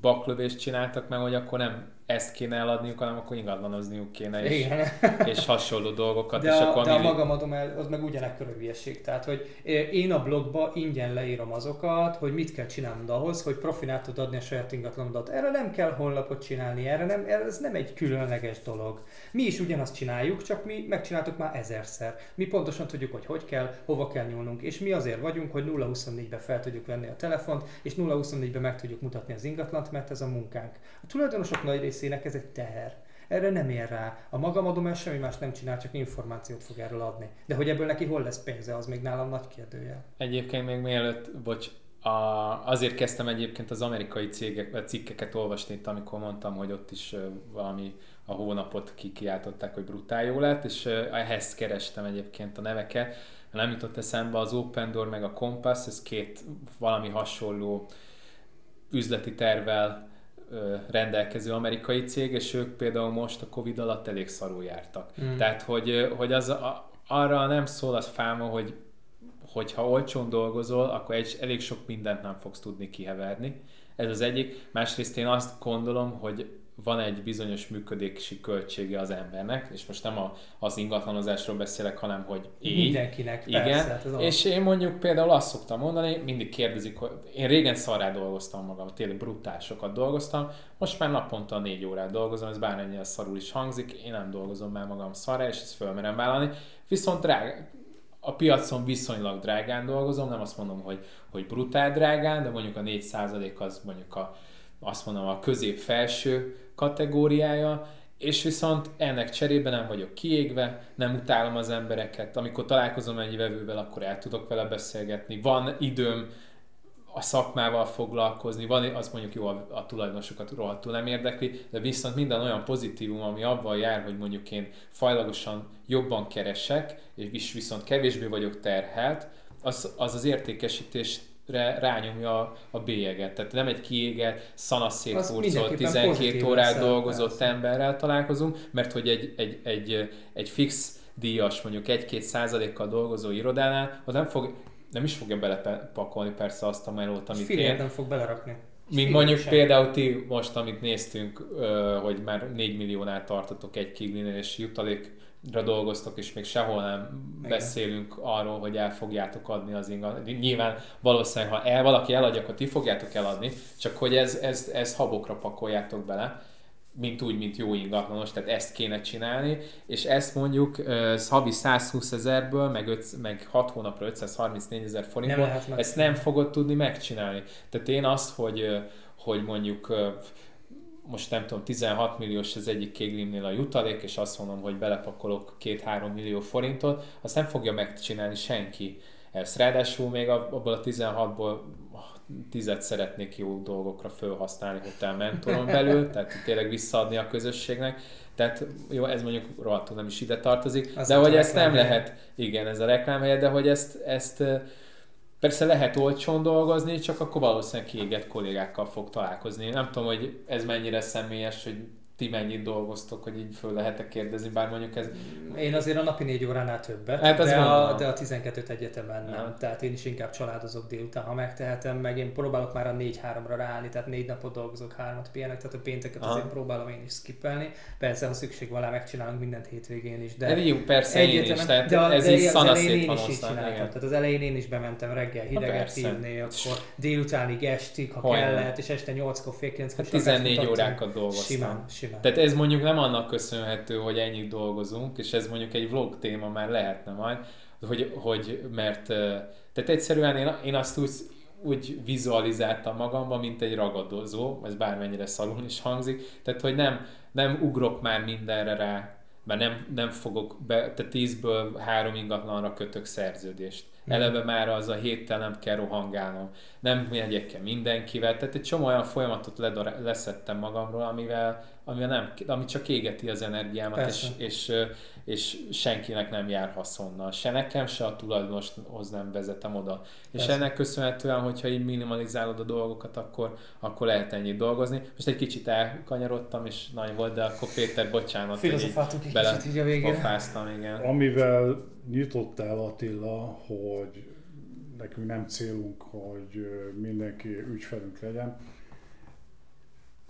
baklövést csináltak meg, hogy akkor nem ezt kéne eladniuk, hanem akkor ingatlanozniuk kéne, és, Igen. és hasonló dolgokat. De, és a, akkor de mi... a magam adom el, az meg ugyanekkor hülyeség. Tehát, hogy én a blogba ingyen leírom azokat, hogy mit kell csinálnod ahhoz, hogy profinát tud adni a saját ingatlanodat. Erre nem kell honlapot csinálni, erre nem, ez nem egy különleges dolog. Mi is ugyanazt csináljuk, csak mi megcsináltuk már ezerszer. Mi pontosan tudjuk, hogy hogy kell, hova kell nyúlnunk, és mi azért vagyunk, hogy 0-24-be fel tudjuk venni a telefont, és 0-24-be meg tudjuk mutatni az ingatlant, mert ez a munkánk. A tulajdonosok nagy részének ez egy teher. Erre nem ér rá. A magamadom semmi más nem csinál, csak információt fog erről adni. De hogy ebből neki hol lesz pénze, az még nálam nagy kérdője. Egyébként még mielőtt, bocs, a, azért kezdtem egyébként az amerikai cégek, cikkeket olvasni itt, amikor mondtam, hogy ott is valami a hónapot kikiáltották, hogy brutál jó lett, és ehhez kerestem egyébként a neveket. Nem jutott eszembe az Open Door meg a Compass, ez két valami hasonló üzleti tervel rendelkező amerikai cég, és ők például most a Covid alatt elég szarul jártak. Mm. Tehát, hogy, hogy az a, arra nem szól az fáma, hogy hogyha olcsón dolgozol, akkor egy, elég sok mindent nem fogsz tudni kiheverni. Ez az egyik. Másrészt én azt gondolom, hogy van egy bizonyos működési költsége az embernek, és most nem a, az ingatlanozásról beszélek, hanem hogy így. Mindenkinek, Igen. persze. Hát és én mondjuk például azt szoktam mondani, mindig kérdezik, hogy én régen szarrá dolgoztam magam, tényleg brutál sokat dolgoztam, most már naponta négy órát dolgozom, ez bármennyire szarul is hangzik, én nem dolgozom már magam szarrá, és ezt fölmerem vállalni. Viszont drága, a piacon viszonylag drágán dolgozom, nem azt mondom, hogy, hogy brutál drágán, de mondjuk a 4% az mondjuk a, azt mondom a közép-felső kategóriája, és viszont ennek cserébe nem vagyok kiégve, nem utálom az embereket, amikor találkozom egy vevővel, akkor el tudok vele beszélgetni, van időm a szakmával foglalkozni, van, az mondjuk jó, a, a tulajdonosokat rohadtul nem érdekli, de viszont minden olyan pozitívum, ami abban jár, hogy mondjuk én fajlagosan jobban keresek, és viszont kevésbé vagyok terhelt, az az, az értékesítés re, rányomja a, bélyeget. Tehát nem egy kiégett, mindenképpen 12 pozitív órát dolgozott persze. emberrel találkozunk, mert hogy egy, egy, egy, egy fix díjas, mondjuk 1-2 százalékkal dolgozó irodánál, az nem, fog, nem is fogja belepakolni persze azt a melót, amit Filért én. nem fog belerakni. Mint Filért mondjuk sem. például ti most, amit néztünk, hogy már 4 milliónál tartotok egy kiglinél, és jutalékra dolgoztok, és még sehol nem Igen. beszélünk arról, hogy el fogjátok adni az ingat. Nyilván valószínűleg, ha el, valaki eladja, akkor ti fogjátok eladni, csak hogy ez, ez, ez habokra pakoljátok bele mint úgy, mint jó ingatlanos, tehát ezt kéne csinálni, és ezt mondjuk uh, havi 120 ezerből, meg, öt, meg 6 hónapra 534 ezer forintból, Nem ezt nem fogod tudni megcsinálni. Tehát én azt, hogy, hogy mondjuk most nem tudom, 16 milliós az egyik kéglimnél a jutalék, és azt mondom, hogy belepakolok 2-3 millió forintot, azt nem fogja megcsinálni senki ezt. Ráadásul még abból a 16-ból tizet szeretnék jó dolgokra felhasználni hotel mentoron belül, tehát tényleg visszaadni a közösségnek. Tehát jó, ez mondjuk rohadtul nem is ide tartozik, Az de hogy a ezt nem lehet, igen, ez a reklámhelye, de hogy ezt, ezt persze lehet olcsón dolgozni, csak akkor valószínűleg kiégett kollégákkal fog találkozni. Nem tudom, hogy ez mennyire személyes, hogy ti mennyit dolgoztok, hogy így föl lehet kérdezni, bár mondjuk ez Én azért a napi négy óránál többet, Hát de, a, de a 12-t egyetemen nem. Ja. Tehát én is inkább családozok délután, ha megtehetem, meg én próbálok már a 4-3-ra ráállni, tehát négy napot dolgozok, hármat pihenek, tehát a pénteket Aha. azért próbálom én is skippelni. Persze, ha szükség van megcsinálunk mindent hétvégén is, de jó, persze én is, Egyetemen- tehát de, a- ez de így az elején én szanaszét is így csináltam. igen. Tehát az elején én is bementem reggel hideget hívni, akkor délutánig estig, ha Hogyne. kellett, és este 8-kor fél 9 Hát 14 órákat dolgoztam. Simán, simán. Tehát ez mondjuk nem annak köszönhető, hogy ennyit dolgozunk, és ez mondjuk egy vlog téma már lehetne majd, hogy, hogy mert tehát egyszerűen én, én azt úgy, úgy vizualizáltam magamban, mint egy ragadozó, ez bármennyire szarul is hangzik, tehát hogy nem, nem ugrok már mindenre rá, mert nem, nem fogok be, tehát tízből három ingatlanra kötök szerződést. Mhm. Eleve már az a héttel nem kell rohangálnom. Nem megyek el mindenkivel. Tehát egy csomó olyan folyamatot ledore- leszettem magamról, amivel, amivel nem, ami csak égeti az energiámat, és, Persze. és, és senkinek nem jár haszonnal. Se nekem, se a tulajdonoshoz nem vezetem oda. És Persze. ennek köszönhetően, hogyha így minimalizálod a dolgokat, akkor, akkor lehet ennyit dolgozni. Most egy kicsit elkanyarodtam, és nagy volt, de akkor Péter, bocsánat, hogy így bele kicsit így a végére. pofáztam, igen. Amivel nyitottál Attila, hogy nekünk nem célunk, hogy mindenki ügyfelünk legyen,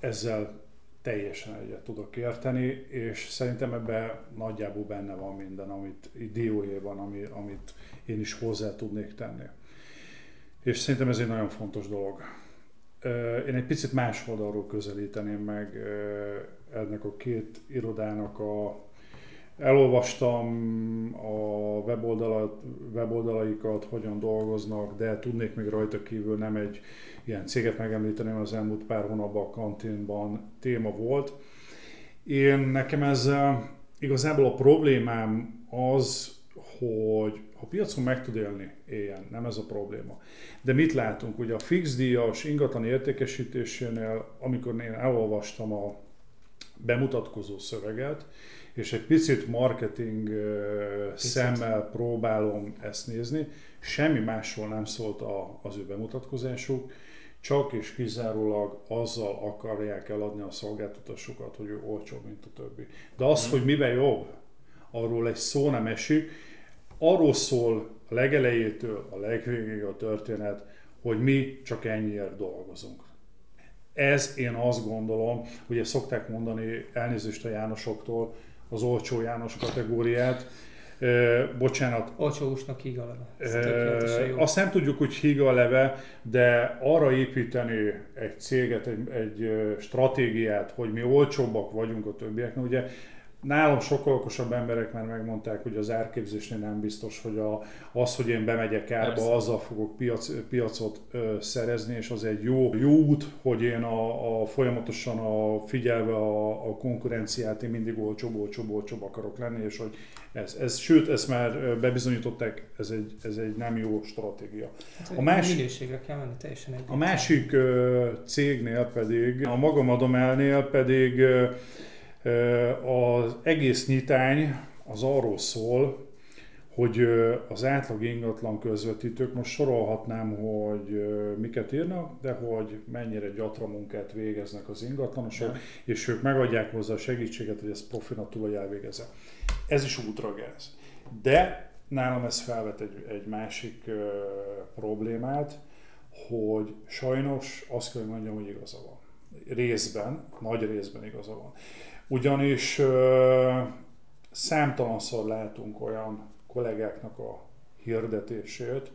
ezzel teljesen egyet tudok érteni, és szerintem ebben nagyjából benne van minden, amit dióéban, ami, amit én is hozzá tudnék tenni. És szerintem ez egy nagyon fontos dolog. Én egy picit más oldalról közelíteném meg ennek a két irodának a Elolvastam a weboldalat, weboldalaikat, hogyan dolgoznak, de tudnék még rajta kívül nem egy ilyen céget megemlíteni, mert az elmúlt pár hónapban a kantinban téma volt. Én nekem ezzel igazából a problémám az, hogy ha piacon meg tud élni, éljen, nem ez a probléma. De mit látunk? Ugye a fix díjas ingatlan értékesítésénél, amikor én elolvastam a bemutatkozó szöveget, és egy picit marketing ö, szemmel próbálom ezt nézni, semmi másról nem szólt a, az ő bemutatkozásuk, csak és kizárólag azzal akarják eladni a szolgáltatásokat, hogy ő olcsóbb, mint a többi. De az, hogy miben jobb, arról egy szó nem esik. Arról szól a legelejétől a legvégéig a történet, hogy mi csak ennyiért dolgozunk. Ez én azt gondolom, ezt szokták mondani elnézést a Jánosoktól, az olcsó János kategóriát. Ö, bocsánat, Olcsó úsnak híg a leve. Jó. Azt nem tudjuk, hogy higa a leve, de arra építeni egy céget, egy, egy stratégiát, hogy mi olcsóbbak vagyunk a többieknek. Ugye nálam sokkal okosabb emberek már megmondták, hogy az árképzésnél nem biztos, hogy a, az, hogy én bemegyek árba, Persze. azzal fogok piac, piacot ö, szerezni, és az egy jó, jó út, hogy én a, a folyamatosan a, figyelve a, a konkurenciát, én mindig olcsóbb, olcsóbb, olcsóbb akarok lenni, és hogy ez, ez, sőt, ezt már bebizonyították, ez egy, ez egy nem jó stratégia. Hát, a a más- más... Minőségre kell menni, teljesen egy. A másik ö, cégnél pedig, a magam adomálnél pedig ö, az egész nyitány az arról szól, hogy az átlag ingatlan közvetítők, most sorolhatnám, hogy miket írnak, de hogy mennyire gyatra munkát végeznek az ingatlanosok, Ja. és ők megadják hozzá a segítséget, hogy ezt profina túl elvégezze. Ez is útragáz. De nálam ez felvet egy, egy másik ö, problémát, hogy sajnos azt kell, hogy mondjam, hogy igaza van. Részben, nagy részben igaza van. Ugyanis ö, számtalanszor látunk olyan kollégáknak a hirdetését,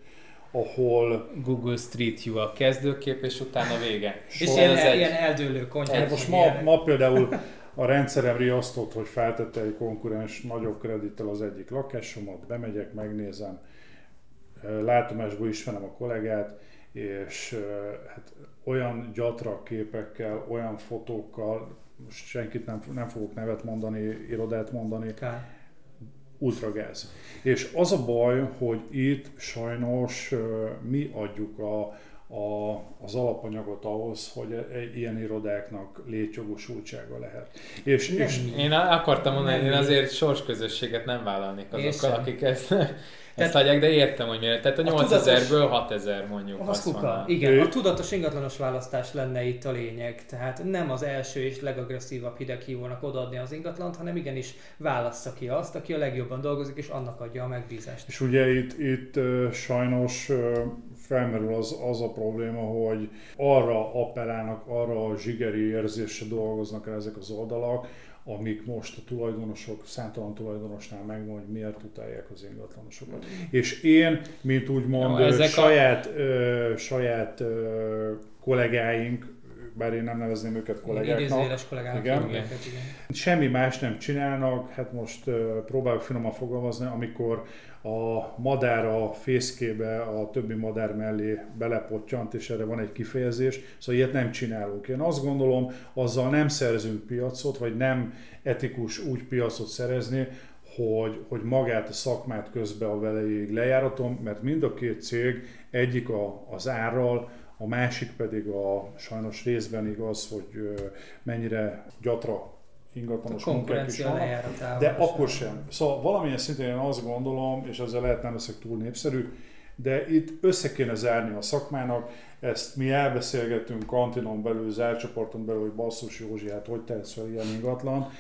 ahol Google Street View a kezdőkép, és utána vége. És ilyen, egy- ilyen eldőlő konyhák. Hát most ma, ilyenek. ma például a rendszerem riasztott, hogy feltette egy konkurens nagyobb kredittel az egyik lakásomat, bemegyek, megnézem, látomásból ismerem a kollégát, és hát olyan gyatra képekkel, olyan fotókkal, most senkit nem, nem fogok nevet mondani, irodát mondani, Kár. ultragáz. És az a baj, hogy itt sajnos mi adjuk a, a, az alapanyagot ahhoz, hogy e- ilyen irodáknak létjogosultsága lehet. És, Nem és Én akartam mondani, Nem én azért sorsközösséget nem vállalnék azokkal, akik ezt, ezt Tehát- adják, de értem, hogy miért. Tehát a A 8000-ből 6000 mondjuk. Az azt kuka. Igen, Ő- a tudatos ingatlanos választás lenne itt a lényeg. Tehát nem az első és legagresszívabb hideghívónak odaadni az ingatlant, hanem igenis válassza ki azt, aki a legjobban dolgozik, és annak adja a megbízást. És ugye itt, itt sajnos ö, felmerül az, az a probléma, hogy arra appellálnak, arra a zsigeri érzésre dolgoznak el ezek az oldalak, amik most a tulajdonosok, számtalan tulajdonosnál megvan, hogy miért utálják az ingatlanosokat. És én, mint úgymond Jó, ezek a- saját, ö, saját ö, kollégáink, bár én nem nevezném őket kollégáknak, Idézőjeles kollégának Igen. hívjuk őket, igen. semmi más nem csinálnak, hát most uh, próbálok finoman fogalmazni, amikor a madár a fészkébe a többi madár mellé belepottyant, és erre van egy kifejezés, szóval ilyet nem csinálunk. Én azt gondolom, azzal nem szerzünk piacot, vagy nem etikus úgy piacot szerezni, hogy, hogy magát a szakmát közben a velejéig lejáratom, mert mind a két cég, egyik a, az árral, a másik pedig a sajnos részben igaz, hogy mennyire gyatra ingatlanos munkák is vannak. De akkor sem. Szóval valamilyen szinten én azt gondolom, és ezzel lehet nem leszek túl népszerű, de itt össze kéne zárni a szakmának, ezt mi elbeszélgetünk kantinon belül, zárcsoporton belül, hogy basszus Józsi, hát hogy tehetsz fel ilyen ingatlan,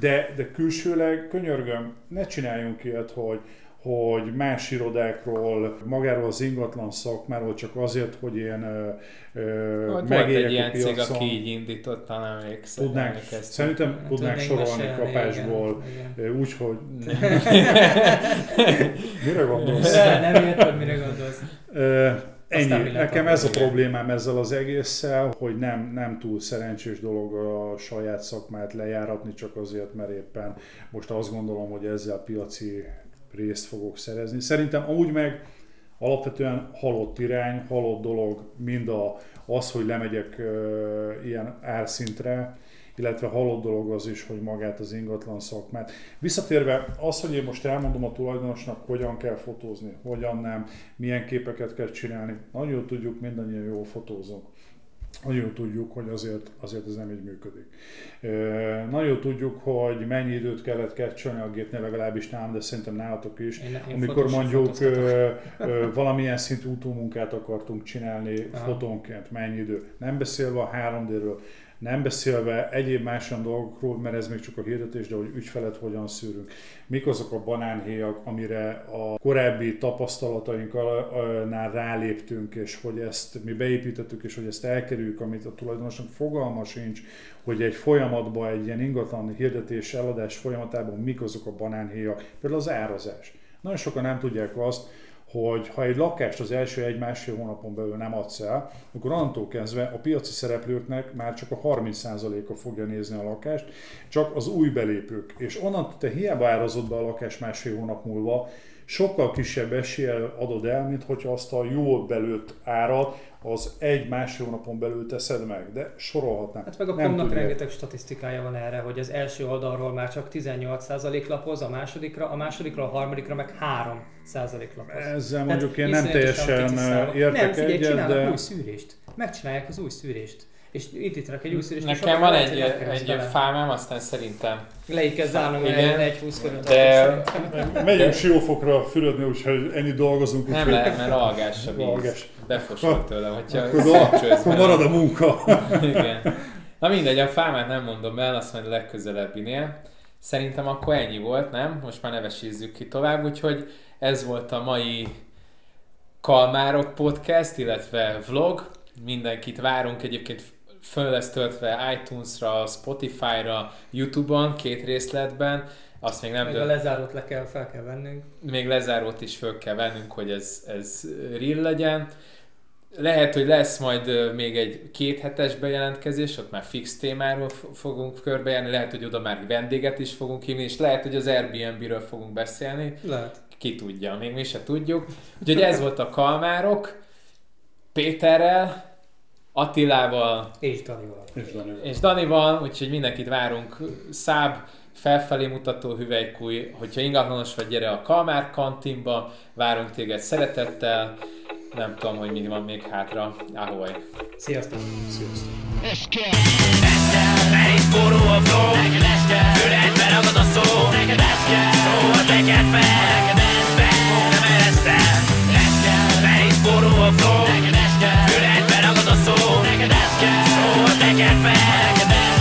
de, de külsőleg könyörgöm, ne csináljunk ilyet, hogy hogy más irodákról, magáról az ingatlan szakmáról csak azért, hogy ilyen Volt megéljek egy ilyen cég, aki így indított, talán még Tudnánk, szerintem Hát tudnánk sorolni kapásból, igen, úgy, hogy mire gondolsz? Nem érted, mire gondolsz. Ennyi. Nekem ez a problémám ezzel az egésszel, hogy nem, nem túl szerencsés dolog a saját szakmát lejáratni, csak azért, mert éppen most azt gondolom, hogy ezzel piaci részt fogok szerezni. Szerintem amúgy meg alapvetően halott irány, halott dolog, mind a, az, hogy lemegyek ö, ilyen árszintre, illetve halott dolog az is, hogy magát az ingatlan szakmát. Visszatérve az, hogy én most elmondom a tulajdonosnak, hogyan kell fotózni, hogyan nem, milyen képeket kell csinálni. Nagyon tudjuk, mindannyian jól fotózunk. Nagyon jól tudjuk, hogy azért, azért ez nem így működik. Nagyon jól tudjuk, hogy mennyi időt kellett kecsolni a gépnél, legalábbis nálam, de szerintem nálatok is. Én, én Amikor mondjuk valamilyen szintű utómunkát akartunk csinálni Aha. fotónként, mennyi idő. Nem beszélve a 3D-ről, nem beszélve egyéb más dolgokról, mert ez még csak a hirdetés, de hogy ügyfelet hogyan szűrünk. Mik azok a banánhéjak, amire a korábbi tapasztalatainknál ráléptünk, és hogy ezt mi beépítettük, és hogy ezt elkerüljük, amit a tulajdonosnak fogalma sincs, hogy egy folyamatban, egy ilyen ingatlan hirdetés, eladás folyamatában mik azok a banánhéjak, például az árazás. Nagyon sokan nem tudják azt, hogy ha egy lakást az első egy-másfél hónapon belül nem adsz el, akkor onnantól kezdve a piaci szereplőknek már csak a 30%-a fogja nézni a lakást, csak az új belépők. És onnantól te hiába árazod be a lakást másfél hónap múlva, sokkal kisebb eséllyel adod el, mint hogyha azt a jól belőtt árat az egy-másfél hónapon belül teszed meg. De sorolhatnám. Hát meg a tudják. rengeteg statisztikája van erre, hogy az első oldalról már csak 18% lapoz, a másodikra, a másodikra, a harmadikra meg 3% lapoz. Ezzel Tehát mondjuk én nem teljesen értek Nem, figyelj, egyet, de... új szűrést. Megcsinálják az új szűrést. És indítanak egy új szűrést. és Nekem van egy, egy bele. fámám, aztán szerintem Le így kell zárnom Igen. egy 1-20 körül. De- Megyünk siófokra fürödni, úgyhogy ennyi dolgozunk. nem lehet, mert algás a víz. Algás. Befosol tőle, hogyha Akkor, marad a munka. Igen. Na mindegy, a fámát nem mondom el, azt majd a legközelebbinél. Szerintem akkor ennyi volt, nem? Most már nevesézzük ki tovább, úgyhogy ez volt a mai Kalmárok podcast, illetve vlog. Mindenkit várunk egyébként föl lesz töltve iTunes-ra, Spotify-ra, YouTube-on, két részletben. Azt még nem Még a dönt, lezárót le kell, fel kell vennünk. még lezárót is föl kell vennünk, hogy ez, ez real legyen. Lehet, hogy lesz majd még egy kéthetes bejelentkezés, ott már fix témáról fogunk körbejárni, lehet, hogy oda már vendéget is fogunk hívni, és lehet, hogy az Airbnb-ről fogunk beszélni, Lehet. ki tudja, még mi se tudjuk. Úgyhogy ez volt a Kalmárok, Péterrel, Attilával. És Danival. És Danival, és Danival úgyhogy mindenkit várunk. Száb, felfelé mutató hüvelykúj, hogyha ingatlanos vagy, gyere a Kalmár kantinba, várunk téged szeretettel, nem tudom, hogy mi van még hátra. Ahoy! Sziasztok! Sziasztok! Ezzel elég forró a flow. Neked lesz kell Füledbe a szó. Neked lesz kell Szóval teked fel. Neked ez be Fog nem forró a flow. Neked lesz kell Füledbe so they can ask you, so they can